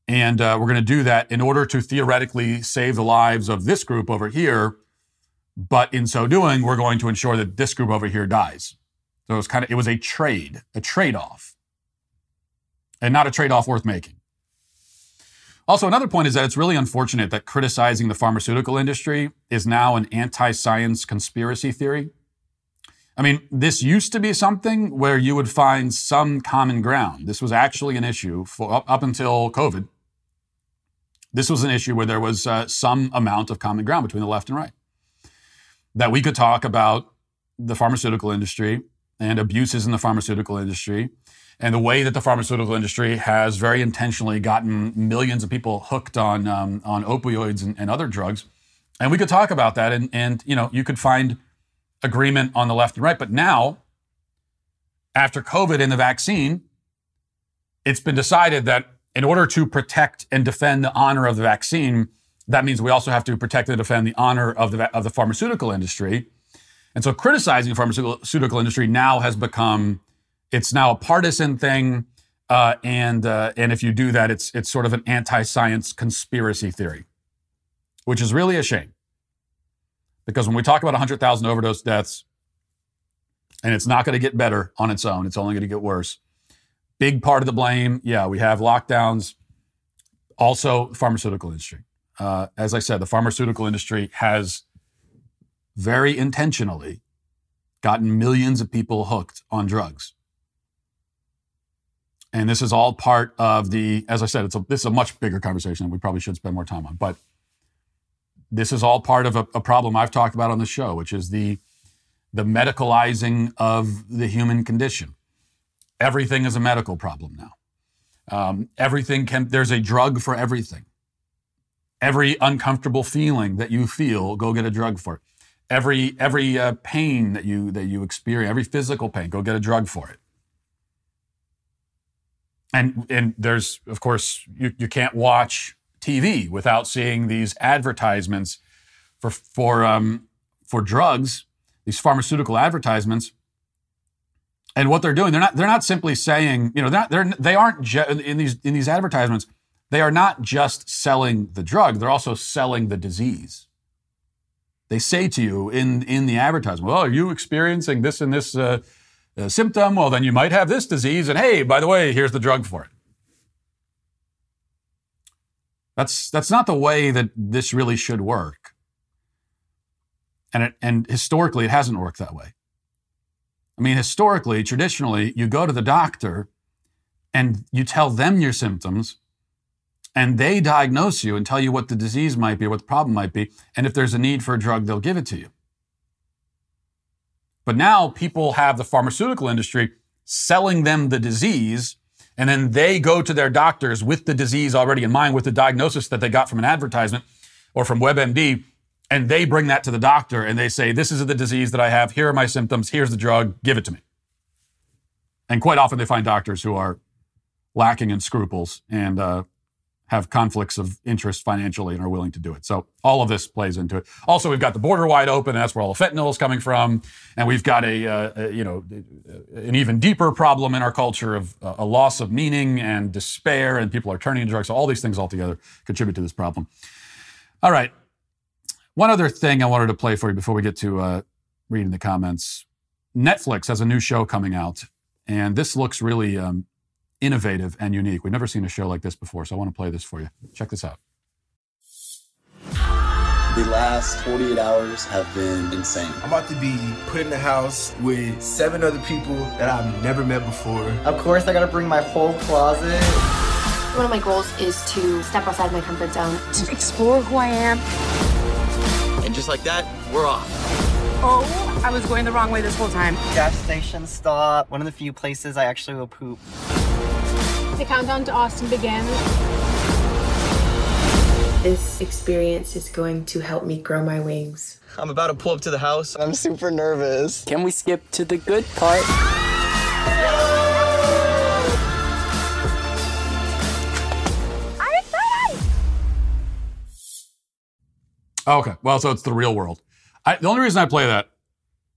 Speaker 1: And uh, we're going to do that in order to theoretically save the lives of this group over here. But in so doing, we're going to ensure that this group over here dies. So it was kind of, it was a trade, a trade off, and not a trade off worth making. Also, another point is that it's really unfortunate that criticizing the pharmaceutical industry is now an anti science conspiracy theory. I mean, this used to be something where you would find some common ground. This was actually an issue for up, up until COVID. This was an issue where there was uh, some amount of common ground between the left and right. That we could talk about the pharmaceutical industry and abuses in the pharmaceutical industry and the way that the pharmaceutical industry has very intentionally gotten millions of people hooked on um, on opioids and, and, other drugs. And we could talk about that, and and you know you could find agreement on the left and right. But now, after COVID and the vaccine, it's been decided that in order to protect and defend the honor of the vaccine, that means we also have to protect and defend the honor of the, of the pharmaceutical industry. And so criticizing the pharmaceutical industry now has become, it's now a partisan thing. Uh, and, uh, and if you do that, it's, it's sort of an anti-science conspiracy theory, which is really a shame. Because when we talk about 100,000 overdose deaths, and it's not going to get better on its own, it's only going to get worse. Big part of the blame, yeah, we have lockdowns. Also, pharmaceutical industry. Uh, as I said, the pharmaceutical industry has very intentionally gotten millions of people hooked on drugs. And this is all part of the, as I said, it's a, this is a much bigger conversation that we probably should spend more time on. But this is all part of a, a, problem I've talked about on the show, which is the the medicalizing of the human condition. Everything is a medical problem now. Um, everything can. There's a drug for everything. Every uncomfortable feeling that you feel, go get a drug for it. Every every uh, pain that you that you experience, every physical pain, go get a drug for it. And and there's of course you, you can't watch TV without seeing these advertisements for for um, for drugs, these pharmaceutical advertisements. And what they're doing, they're not they're not simply saying, you know, they're not, they're they aren't ju- in these in these advertisements. They are not just selling the drug; they're also selling the disease. They say to you in in the advertisement, "Well, are you experiencing this and this uh, uh, symptom? Well, then you might have this disease, and hey, by the way, here's the drug for it." That's that's not the way that this really should work. And it, and historically it hasn't worked that way. I mean, historically, traditionally, you go to the doctor and you tell them your symptoms and they diagnose you and tell you what the disease might be or what the problem might be. And if there's a need for a drug, they'll give it to you. But now people have the pharmaceutical industry selling them the disease and then they go to their doctors with the disease already in mind, with the diagnosis that they got from an advertisement or from WebMD, and they bring that to the doctor and they say, This is the disease that I have. Here are my symptoms. Here's the drug. Give it to me. And quite often they find doctors who are lacking in scruples and uh, have conflicts of interest financially and are willing to do it. So all of this plays into it. Also, we've got the border wide open. that's where all the fentanyl is coming from, and we've got a, uh, a you know an even deeper problem in our culture of uh, a loss of meaning and despair, and people are turning to drugs. So all these things altogether contribute to this problem. All right, one other thing I wanted to play for you before we get to uh, reading the comments. Netflix has a new show coming out, and this looks really um, innovative and unique. We've never seen a show like this before, so I want to play this for you. Check this out.
Speaker 6: The last 48 hours have been insane.
Speaker 7: I'm about to be put in the house with seven other people that I've never met before.
Speaker 8: Of course, I gotta bring my whole closet.
Speaker 9: One of my goals is to step outside my comfort zone,
Speaker 10: to explore who I am.
Speaker 11: And just like that, we're off.
Speaker 10: Oh, I was going the wrong way this whole time.
Speaker 8: Gas station stop, one of the few places I actually will poop.
Speaker 4: The countdown to Austin began.
Speaker 12: This experience is going to help me grow my wings.
Speaker 11: I'm about to pull up to the house.
Speaker 8: I'm super nervous.
Speaker 13: Can we skip to the good part? I thought.
Speaker 1: Okay. Well, so it's the real world. I, the only reason I play that,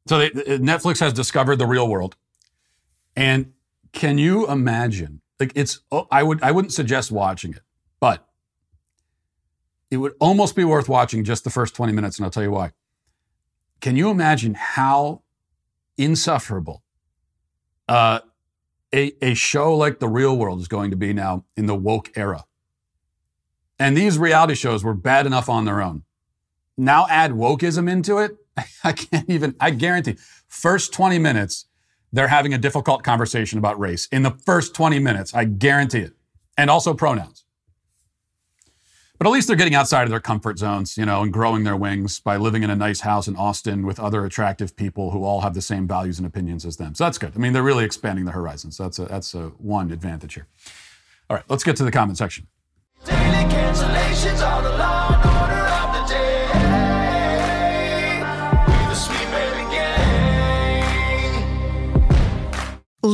Speaker 1: so they, Netflix has discovered the real world, and can you imagine? Like it's, oh, I would, I wouldn't suggest watching it, but it would almost be worth watching just the first twenty minutes, and I'll tell you why. Can you imagine how insufferable uh, a a show like the Real World is going to be now in the woke era? And these reality shows were bad enough on their own now add wokeism into it, I can't even, I guarantee, first 20 minutes, they're having a difficult conversation about race. In the first 20 minutes, I guarantee it. And also pronouns. But at least they're getting outside of their comfort zones, you know, and growing their wings by living in a nice house in Austin with other attractive people who all have the same values and opinions as them. So that's good. I mean, they're really expanding the horizons. That's a, that's a one advantage here. All right, let's get to the comment section.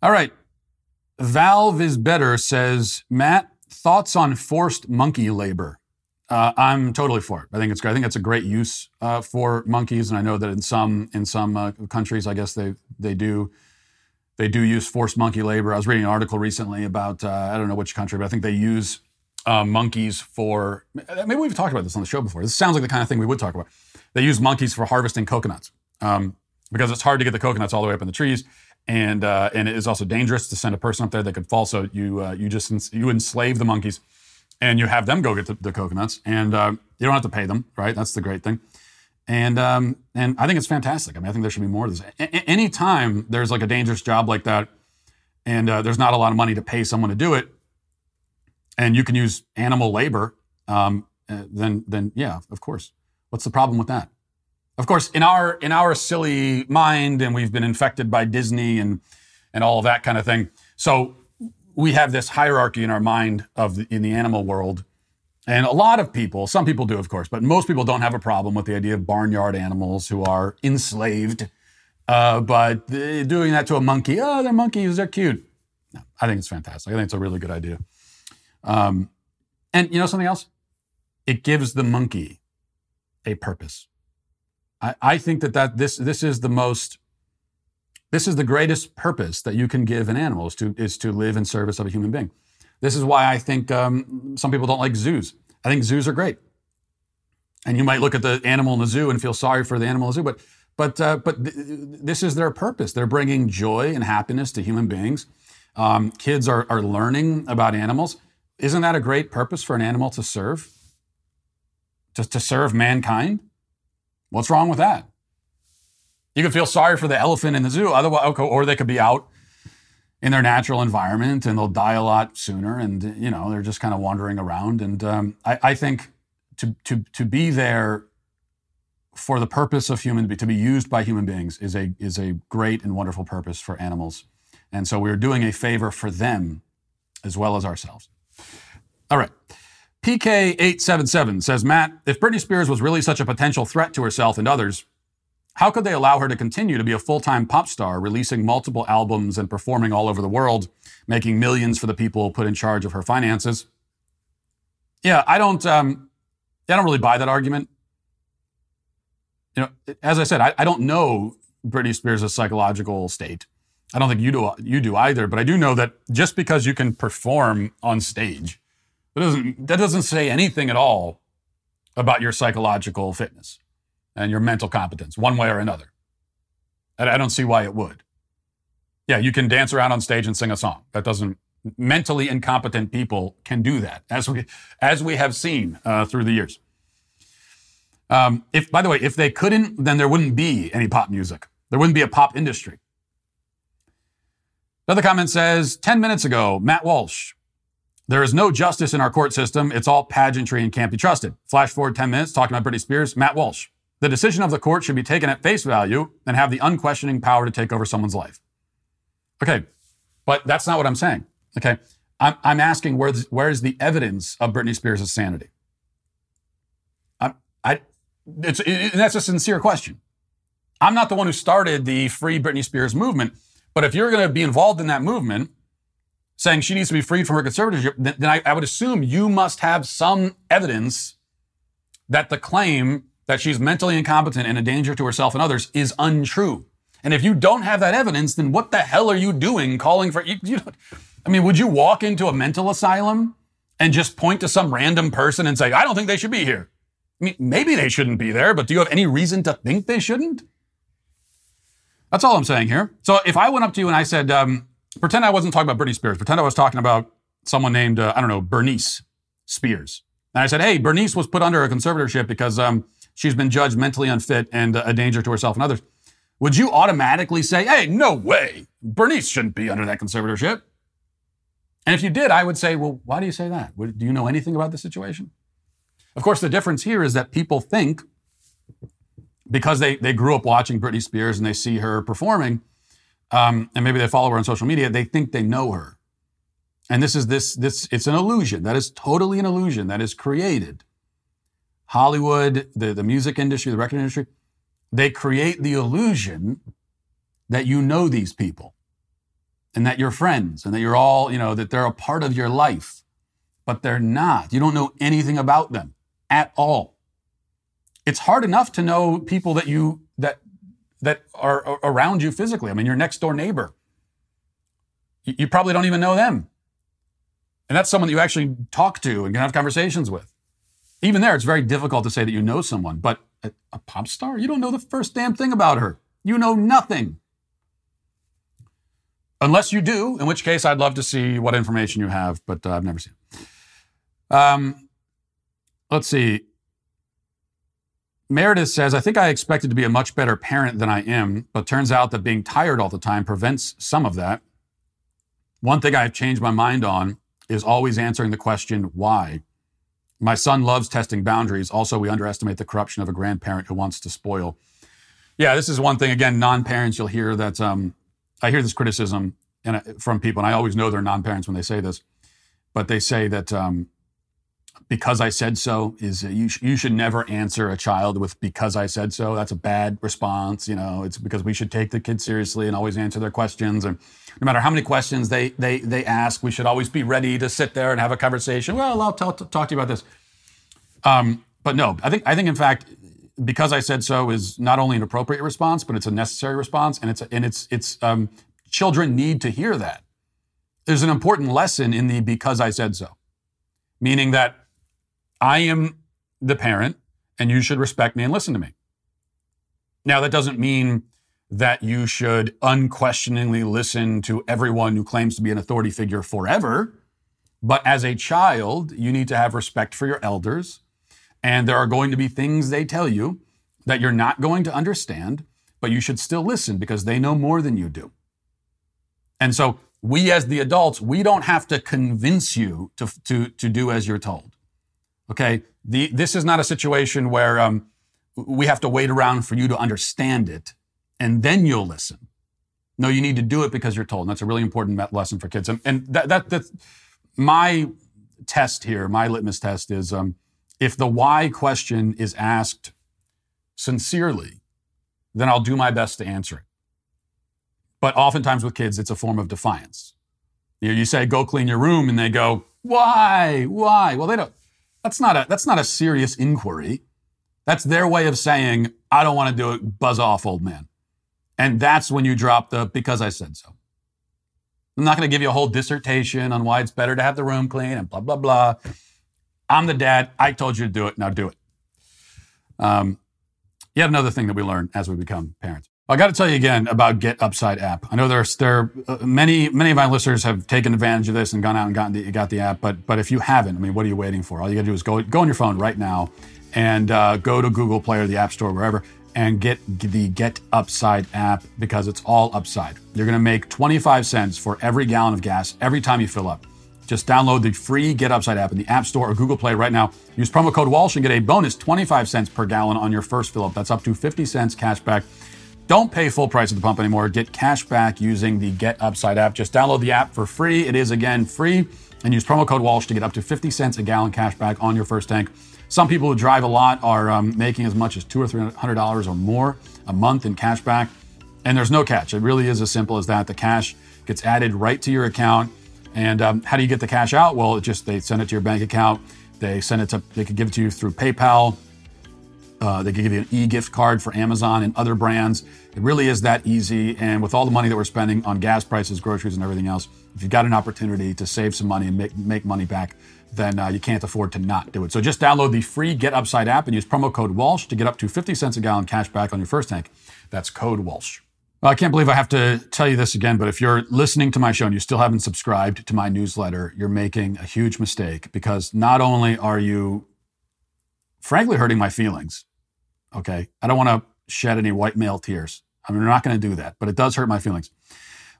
Speaker 1: All right. Valve is better says, Matt, thoughts on forced monkey labor? Uh, I'm totally for it. I think it's great. I think it's a great use uh, for monkeys, and I know that in some in some uh, countries, I guess they they do they do use forced monkey labor. I was reading an article recently about uh, I don't know which country, but I think they use uh, monkeys for maybe we've talked about this on the show before. This sounds like the kind of thing we would talk about. They use monkeys for harvesting coconuts um, because it's hard to get the coconuts all the way up in the trees and uh, and it is also dangerous to send a person up there that could fall. So you uh, you just you enslave the monkeys, and you have them go get the, the coconuts, and uh, you don't have to pay them, right? That's the great thing. And um, and I think it's fantastic. I mean, I think there should be more of this. A- anytime there's like a dangerous job like that, and uh, there's not a lot of money to pay someone to do it, and you can use animal labor, um, uh, then then yeah, of course. What's the problem with that? Of course, in our in our silly mind, and we've been infected by Disney and and all of that kind of thing. So we have this hierarchy in our mind of the, in the animal world, and a lot of people, some people do, of course, but most people don't have a problem with the idea of barnyard animals who are enslaved. Uh, but doing that to a monkey, oh, they're monkeys, they're cute. No, I think it's fantastic. I think it's a really good idea. Um, and you know something else? It gives the monkey a purpose. I, I think that, that this, this is the most, this is the greatest purpose that you can give an animal is to, is to live in service of a human being. This is why I think um, some people don't like zoos. I think zoos are great. And you might look at the animal in the zoo and feel sorry for the animal in the zoo, but but uh, but th- this is their purpose. They're bringing joy and happiness to human beings. Um, kids are are learning about animals. Isn't that a great purpose for an animal to serve? Just to serve mankind. What's wrong with that? You could feel sorry for the elephant in the zoo, otherwise, or they could be out in their natural environment and they'll die a lot sooner. And you know, they're just kind of wandering around. And um, I, I, think to to to be there for the purpose of human to be used by human beings is a is a great and wonderful purpose for animals. And so we're doing a favor for them as well as ourselves. All right. PK877 says, Matt, if Britney Spears was really such a potential threat to herself and others, how could they allow her to continue to be a full time pop star, releasing multiple albums and performing all over the world, making millions for the people put in charge of her finances? Yeah, I don't, um, I don't really buy that argument. You know, as I said, I, I don't know Britney Spears' psychological state. I don't think you do, you do either, but I do know that just because you can perform on stage, that doesn't, that doesn't say anything at all about your psychological fitness and your mental competence, one way or another. And I don't see why it would. Yeah, you can dance around on stage and sing a song. That doesn't mentally incompetent people can do that, as we as we have seen uh, through the years. Um, if, by the way, if they couldn't, then there wouldn't be any pop music. There wouldn't be a pop industry. Another comment says 10 minutes ago, Matt Walsh, there is no justice in our court system. It's all pageantry and can't be trusted. Flash forward 10 minutes, talking about Britney Spears, Matt Walsh. The decision of the court should be taken at face value and have the unquestioning power to take over someone's life. Okay, but that's not what I'm saying. Okay, I'm, I'm asking where where's the evidence of Britney Spears' sanity? I, I, it's, it, that's a sincere question. I'm not the one who started the Free Britney Spears movement, but if you're going to be involved in that movement, saying she needs to be freed from her conservatorship, then, then I, I would assume you must have some evidence that the claim that she's mentally incompetent and a danger to herself and others is untrue. And if you don't have that evidence, then what the hell are you doing calling for you, you I mean, would you walk into a mental asylum and just point to some random person and say, I don't think they should be here? I mean, maybe they shouldn't be there, but do you have any reason to think they shouldn't? That's all I'm saying here. So if I went up to you and I said, um, pretend I wasn't talking about Britney Spears, pretend I was talking about someone named, uh, I don't know, Bernice Spears. And I said, hey, Bernice was put under a conservatorship because um, she's been judged mentally unfit and uh, a danger to herself and others. Would you automatically say, hey, no way, Bernice shouldn't be under that conservatorship? And if you did, I would say, well, why do you say that? Do you know anything about the situation? Of course, the difference here is that people think because they, they grew up watching Britney Spears and they see her performing, um, and maybe they follow her on social media, they think they know her. And this is this, this, it's an illusion. That is totally an illusion that is created. Hollywood, the, the music industry, the record industry, they create the illusion that you know these people and that you're friends and that you're all, you know, that they're a part of your life, but they're not. You don't know anything about them at all. It's hard enough to know people that you, that, that are around you physically. I mean, your next door neighbor. You probably don't even know them. And that's someone that you actually talk to and can have conversations with. Even there, it's very difficult to say that you know someone, but a, pop star? You don't know the first damn thing about her. You know nothing. Unless you do, in which case I'd love to see what information you have, but uh, I've never seen it. Um, let's see. Meredith says, I think I expected to be a much better parent than I am, but turns out that being tired all the time prevents some of that. One thing I've changed my mind on is always answering the question, why? My son loves testing boundaries. Also, we underestimate the corruption of a grandparent who wants to spoil. Yeah, this is one thing. Again, non-parents, you'll hear that. Um, I hear this criticism and from people, and I always know they're non-parents when they say this, but they say that um, because I said so is uh, you, sh- you should never answer a child with because I said so. That's a bad response. You know, it's because we should take the kids seriously and always answer their questions. And no matter how many questions they they they ask, we should always be ready to sit there and have a conversation. Well, I'll talk, talk to you about this. Um, but no, I think I think in fact, because I said so is not only an appropriate response, but it's a necessary response, and it's and it's it's um, children need to hear that. There's an important lesson in the because I said so, meaning that I am the parent and you should respect me and listen to me. Now, that doesn't mean that you should unquestioningly listen to everyone who claims to be an authority figure forever. But as a child, you need to have respect for your elders. And there are going to be things they tell you that you're not going to understand, but you should still listen because they know more than you do. And so, we as the adults, we don't have to convince you to, to, to do as you're told. Okay, the, this is not a situation where um, we have to wait around for you to understand it and then you'll listen. No, you need to do it because you're told. And that's a really important lesson for kids. And, and that, that, that's my test here, my litmus test is um, if the why question is asked sincerely, then I'll do my best to answer it. But oftentimes with kids, it's a form of defiance. You, know, you say, go clean your room, and they go, why? Why? Well, they don't. That's not a that's not a serious inquiry. That's their way of saying, I don't want to do it, buzz off, old man. And that's when you drop the because I said so. I'm not going to give you a whole dissertation on why it's better to have the room clean and blah, blah, blah. I'm the dad. I told you to do it. Now do it. Um, yet another thing that we learn as we become parents. I got to tell you again about Get Upside app. I know there's there uh, many many of my listeners have taken advantage of this and gone out and gotten the, got the app, but but if you haven't, I mean, what are you waiting for? All you got to do is go go on your phone right now and uh, go to Google Play or the App Store, wherever, and get the Get Upside app because it's all upside. You're going to make 25 cents for every gallon of gas every time you fill up. Just download the free Get Upside app in the App Store or Google Play right now. Use promo code Walsh and get a bonus 25 cents per gallon on your first fill up. That's up to 50 cents cash back. Don't pay full price at the pump anymore. Get cash back using the Get Upside app. Just download the app for free. It is again free. And use promo code Walsh to get up to 50 cents a gallon cash back on your first tank. Some people who drive a lot are um, making as much as two or three hundred dollars or more a month in cash back. And there's no catch. It really is as simple as that. The cash gets added right to your account. And um, how do you get the cash out? Well, it just they send it to your bank account. They send it to. They could give it to you through PayPal. Uh, they can give you an e-gift card for Amazon and other brands. It really is that easy. And with all the money that we're spending on gas prices, groceries, and everything else, if you've got an opportunity to save some money and make, make money back, then uh, you can't afford to not do it. So just download the free Get Upside app and use promo code Walsh to get up to 50 cents a gallon cash back on your first tank. That's code Walsh. Well, I can't believe I have to tell you this again, but if you're listening to my show and you still haven't subscribed to my newsletter, you're making a huge mistake because not only are you frankly hurting my feelings, Okay. I don't want to shed any white male tears. I mean, we're not going to do that, but it does hurt my feelings.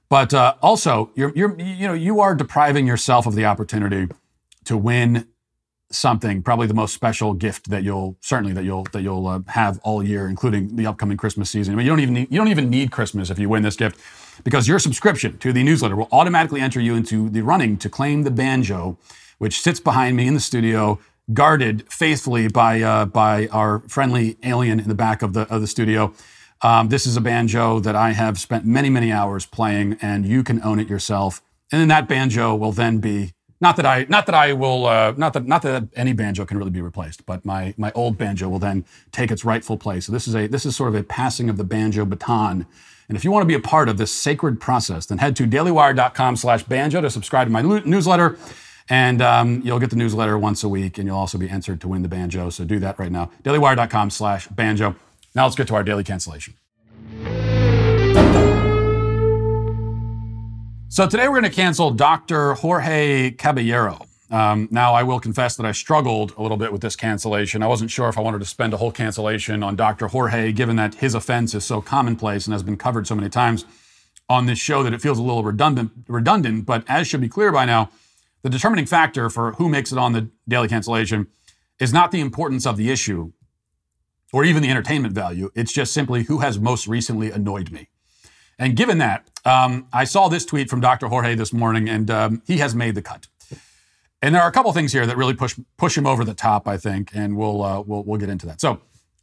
Speaker 1: But uh, also, you're, you're, you know, you are depriving yourself of the opportunity to win something, probably the most special gift that you'll certainly that you'll that you'll uh, have all year, including the upcoming Christmas season. I mean, you don't even need, you don't even need Christmas if you win this gift, because your subscription to the newsletter will automatically enter you into the running to claim the banjo, which sits behind me in the studio guarded faithfully by uh, by our friendly alien in the back of the of the studio. Um, this is a banjo that I have spent many many hours playing, and you can own it yourself. And then that banjo will then be not that I not that I will uh, not that not that any banjo can really be replaced, but my my old banjo will then take its rightful place. So this is a this is sort of a passing of the banjo baton. And if you want to be a part of this sacred process, then head to dailywire.com/banjo to subscribe to my newsletter. And um, you'll get the newsletter once a week, and you'll also be entered to win the banjo. So do that right now. DailyWire.com slash banjo. Now let's get to our daily cancellation. So today we're going to cancel Dr. Jorge Caballero. Um, now, I will confess that I struggled a little bit with this cancellation. I wasn't sure if I wanted to spend a whole cancellation on Dr. Jorge, given that his offense is so commonplace and has been covered so many times on this show that it feels a little redundant. Redundant, but as should be clear by now, the determining factor for who makes it on the daily cancellation is not the importance of the issue or even the entertainment value. It's just simply who has most recently annoyed me. And given that, um, I saw this tweet from Dr. Jorge this morning, and um, he has made the cut. And there are a couple things here that really push push him over the top, I think, and we'll uh, we'll we'll get into that. So,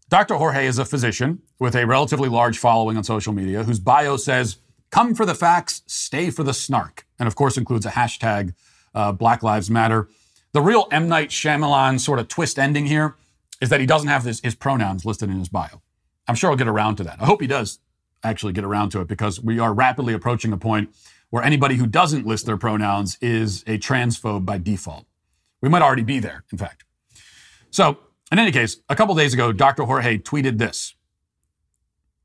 Speaker 1: Dr. Jorge is a physician with a relatively large following on social media, whose bio says, "Come for the facts, stay for the snark," and of course includes a hashtag uh, Black Lives Matter. The real M. Night Shyamalan sort of twist ending here is that he doesn't have his, his pronouns listed in his bio. I'm sure he'll get around to that. I hope he does actually get around to it because we are rapidly approaching a point where anybody who doesn't list their pronouns is a transphobe by default. We might already be there, in fact. So, in any case, a couple days ago, Dr. Jorge tweeted this.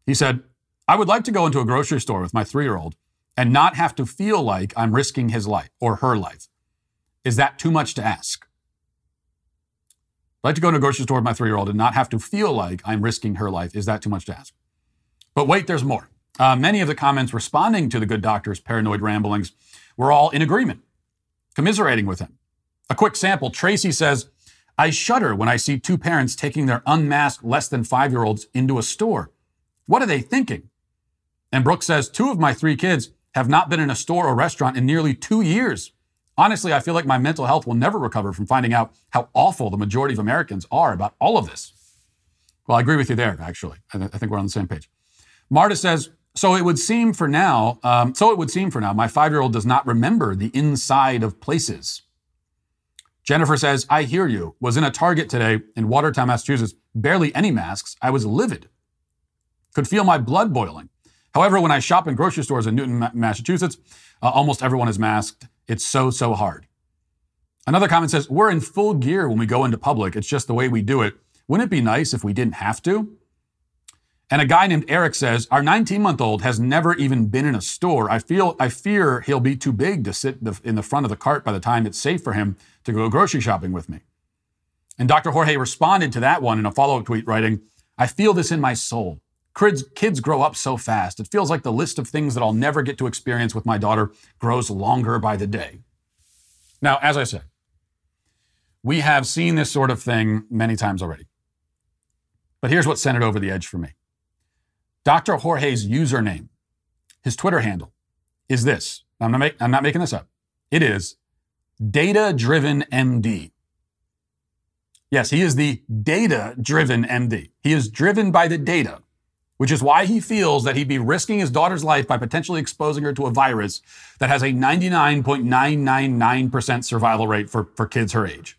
Speaker 1: He said, I would like to go into a grocery store with my three year old and not have to feel like I'm risking his life or her life. Is that too much to ask? I'd like to go to a grocery store with my three year old and not have to feel like I'm risking her life. Is that too much to ask? But wait, there's more. Uh, many of the comments responding to the good doctor's paranoid ramblings were all in agreement, commiserating with him. A quick sample Tracy says, I shudder when I see two parents taking their unmasked less than five year olds into a store. What are they thinking? And Brooke says, Two of my three kids have not been in a store or restaurant in nearly two years. Honestly, I feel like my mental health will never recover from finding out how awful the majority of Americans are about all of this. Well, I agree with you there, actually. I, th- I think we're on the same page. Marta says, so it would seem for now, um, so it would seem for now, my five year old does not remember the inside of places. Jennifer says, I hear you. Was in a Target today in Watertown, Massachusetts. Barely any masks. I was livid. Could feel my blood boiling. However, when I shop in grocery stores in Newton, Massachusetts, uh, almost everyone is masked. It's so, so hard. Another comment says, We're in full gear when we go into public. It's just the way we do it. Wouldn't it be nice if we didn't have to? And a guy named Eric says, Our 19 month old has never even been in a store. I feel, I fear he'll be too big to sit in the front of the cart by the time it's safe for him to go grocery shopping with me. And Dr. Jorge responded to that one in a follow up tweet, writing, I feel this in my soul. Kids, kids grow up so fast. It feels like the list of things that I'll never get to experience with my daughter grows longer by the day. Now, as I said, we have seen this sort of thing many times already. But here's what sent it over the edge for me. Dr. Jorge's username, his Twitter handle, is this. I'm not, make, I'm not making this up. It is data driven MD. Yes, he is the data driven MD. He is driven by the data, which is why he feels that he'd be risking his daughter's life by potentially exposing her to a virus that has a 99.999% survival rate for, for kids her age.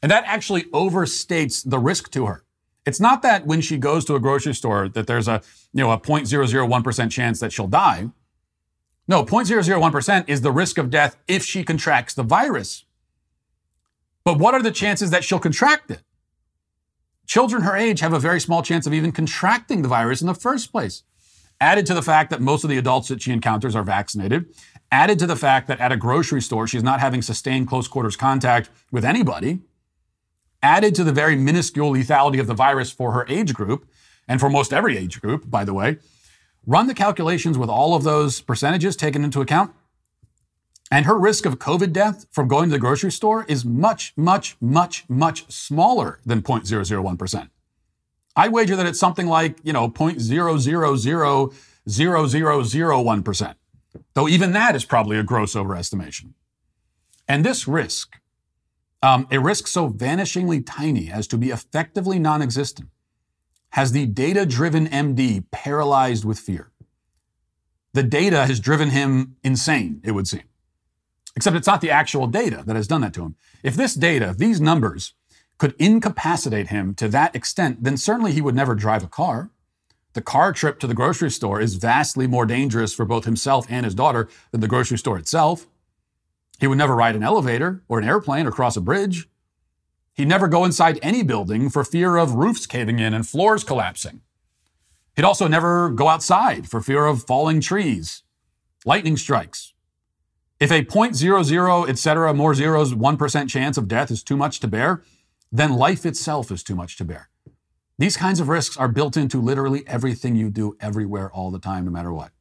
Speaker 1: And that actually overstates the risk to her. It's not that when she goes to a grocery store that there's a, you know, a 0.001% chance that she'll die. No, 0.001% is the risk of death if she contracts the virus. But what are the chances that she'll contract it? Children her age have a very small chance of even contracting the virus in the first place. Added to the fact that most of the adults that she encounters are vaccinated, added to the fact that at a grocery store, she's not having sustained close quarters contact with anybody, added to the very minuscule lethality of the virus for her age group, and for most every age group, by the way, run the calculations with all of those percentages taken into account. And her risk of COVID death from going to the grocery store is much, much, much, much smaller than 0.001%. I wager that it's something like, you know, 0.0000001%, though even that is probably a gross overestimation. And this risk um, a risk so vanishingly tiny as to be effectively non existent has the data driven MD paralyzed with fear. The data has driven him insane, it would seem. Except it's not the actual data that has done that to him. If this data, these numbers, could incapacitate him to that extent, then certainly he would never drive a car. The car trip to the grocery store is vastly more dangerous for both himself and his daughter than the grocery store itself. He would never ride an elevator or an airplane or cross a bridge. He'd never go inside any building for fear of roofs caving in and floors collapsing. He'd also never go outside for fear of falling trees, lightning strikes. If a 0.00, etc., more zeros, 1% chance of death is too much to bear, then life itself is too much to bear. These kinds of risks are built into literally everything you do everywhere all the time, no matter what.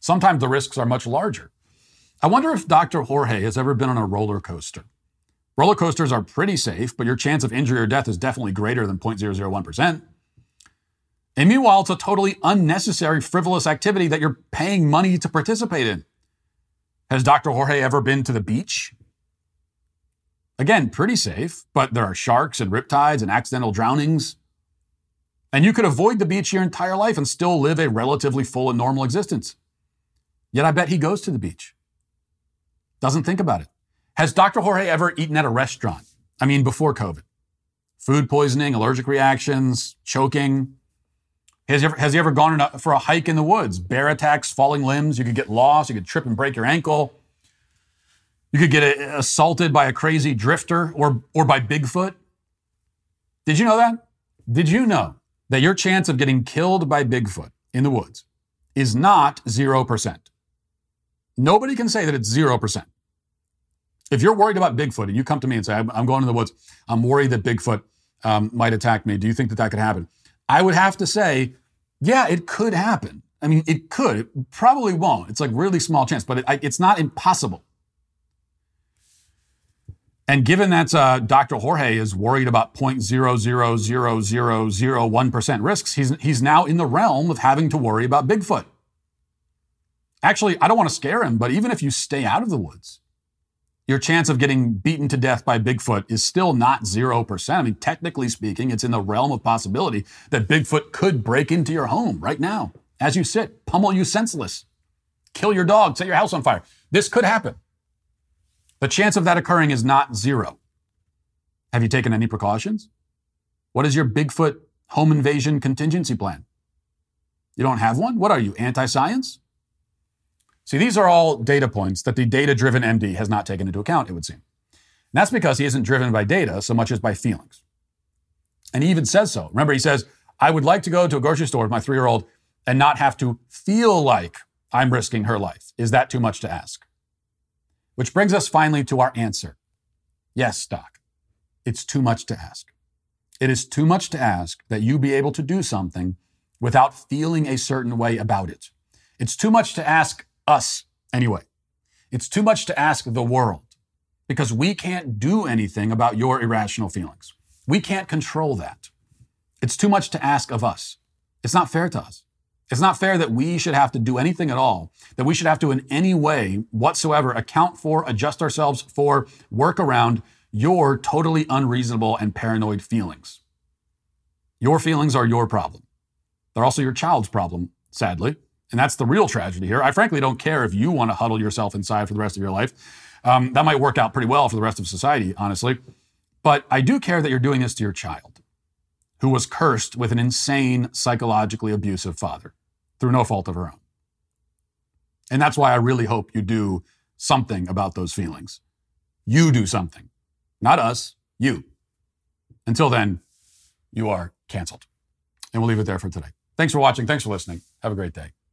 Speaker 1: Sometimes the risks are much larger. I wonder if Dr. Jorge has ever been on a roller coaster. Roller coasters are pretty safe, but your chance of injury or death is definitely greater than 0.001%. And meanwhile, it's a totally unnecessary, frivolous activity that you're paying money to participate in. Has Dr. Jorge ever been to the beach? Again, pretty safe, but there are sharks and riptides and accidental drownings. And you could avoid the beach your entire life and still live a relatively full and normal existence. Yet I bet he goes to the beach. Doesn't think about it. Has Dr. Jorge ever eaten at a restaurant? I mean, before COVID. Food poisoning, allergic reactions, choking. Has he ever, has he ever gone a, for a hike in the woods? Bear attacks, falling limbs. You could get lost. You could trip and break your ankle. You could get a, assaulted by a crazy drifter or, or by Bigfoot. Did you know that? Did you know that your chance of getting killed by Bigfoot in the woods is not 0%? Nobody can say that it's 0%. If you're worried about Bigfoot and you come to me and say, I'm, going to the woods, I'm worried that Bigfoot um, might attack me, do you think that that could happen? I would have to say, yeah, it could happen. I mean, it could. It probably won't. It's like really small chance, but it, it's not impossible. And given that uh, Dr. Jorge is worried about 0.00001% risks, he's, he's now in the realm of having to worry about Bigfoot. Actually, I don't want to scare him, but even if you stay out of the woods, your chance of getting beaten to death by Bigfoot is still not 0%. I mean, technically speaking, it's in the realm of possibility that Bigfoot could break into your home right now as you sit, pummel you senseless, kill your dog, set your house on fire. This could happen. The chance of that occurring is not zero. Have you taken any precautions? What is your Bigfoot home invasion contingency plan? You don't have one? What are you, anti science? See, these are all data points that the data driven MD has not taken into account, it would seem. And that's because he isn't driven by data so much as by feelings. And he even says so. Remember, he says, I would like to go to a grocery store with my three year old and not have to feel like I'm risking her life. Is that too much to ask? Which brings us finally to our answer. Yes, Doc, it's too much to ask. It is too much to ask that you be able to do something without feeling a certain way about it. It's too much to ask us anyway. It's too much to ask the world because we can't do anything about your irrational feelings. We can't control that. It's too much to ask of us. It's not fair to us. It's not fair that we should have to do anything at all, that we should have to in any way whatsoever account for, adjust ourselves for, work around your totally unreasonable and paranoid feelings. Your feelings are your problem. They're also your child's problem, sadly. And that's the real tragedy here. I frankly don't care if you want to huddle yourself inside for the rest of your life. Um, that might work out pretty well for the rest of society, honestly. But I do care that you're doing this to your child, who was cursed with an insane, psychologically abusive father through no fault of her own. And that's why I really hope you do something about those feelings. You do something, not us, you. Until then, you are canceled. And we'll leave it there for today. Thanks for watching. Thanks for listening. Have a great day.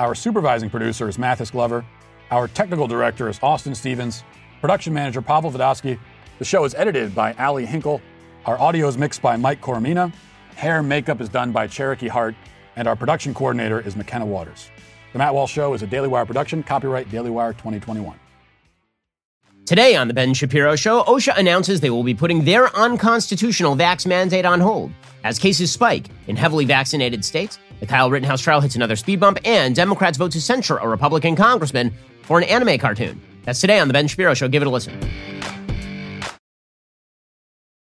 Speaker 1: Our supervising producer is Mathis Glover. Our technical director is Austin Stevens. Production manager Pavel Vodosky. The show is edited by Ali Hinkle. Our audio is mixed by Mike Coromina. Hair makeup is done by Cherokee Hart. And our production coordinator is McKenna Waters. The Matt Walsh Show is a Daily Wire production, copyright Daily Wire 2021.
Speaker 14: Today on The Ben Shapiro Show, OSHA announces they will be putting their unconstitutional vax mandate on hold. As cases spike in heavily vaccinated states, the Kyle Rittenhouse trial hits another speed bump, and Democrats vote to censure a Republican congressman for an anime cartoon. That's today on The Ben Shapiro Show. Give it a listen.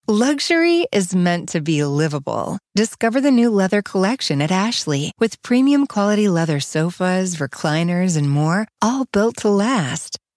Speaker 15: Luxury is meant to be livable. Discover the new leather collection at Ashley with premium quality leather sofas, recliners, and more, all built to last.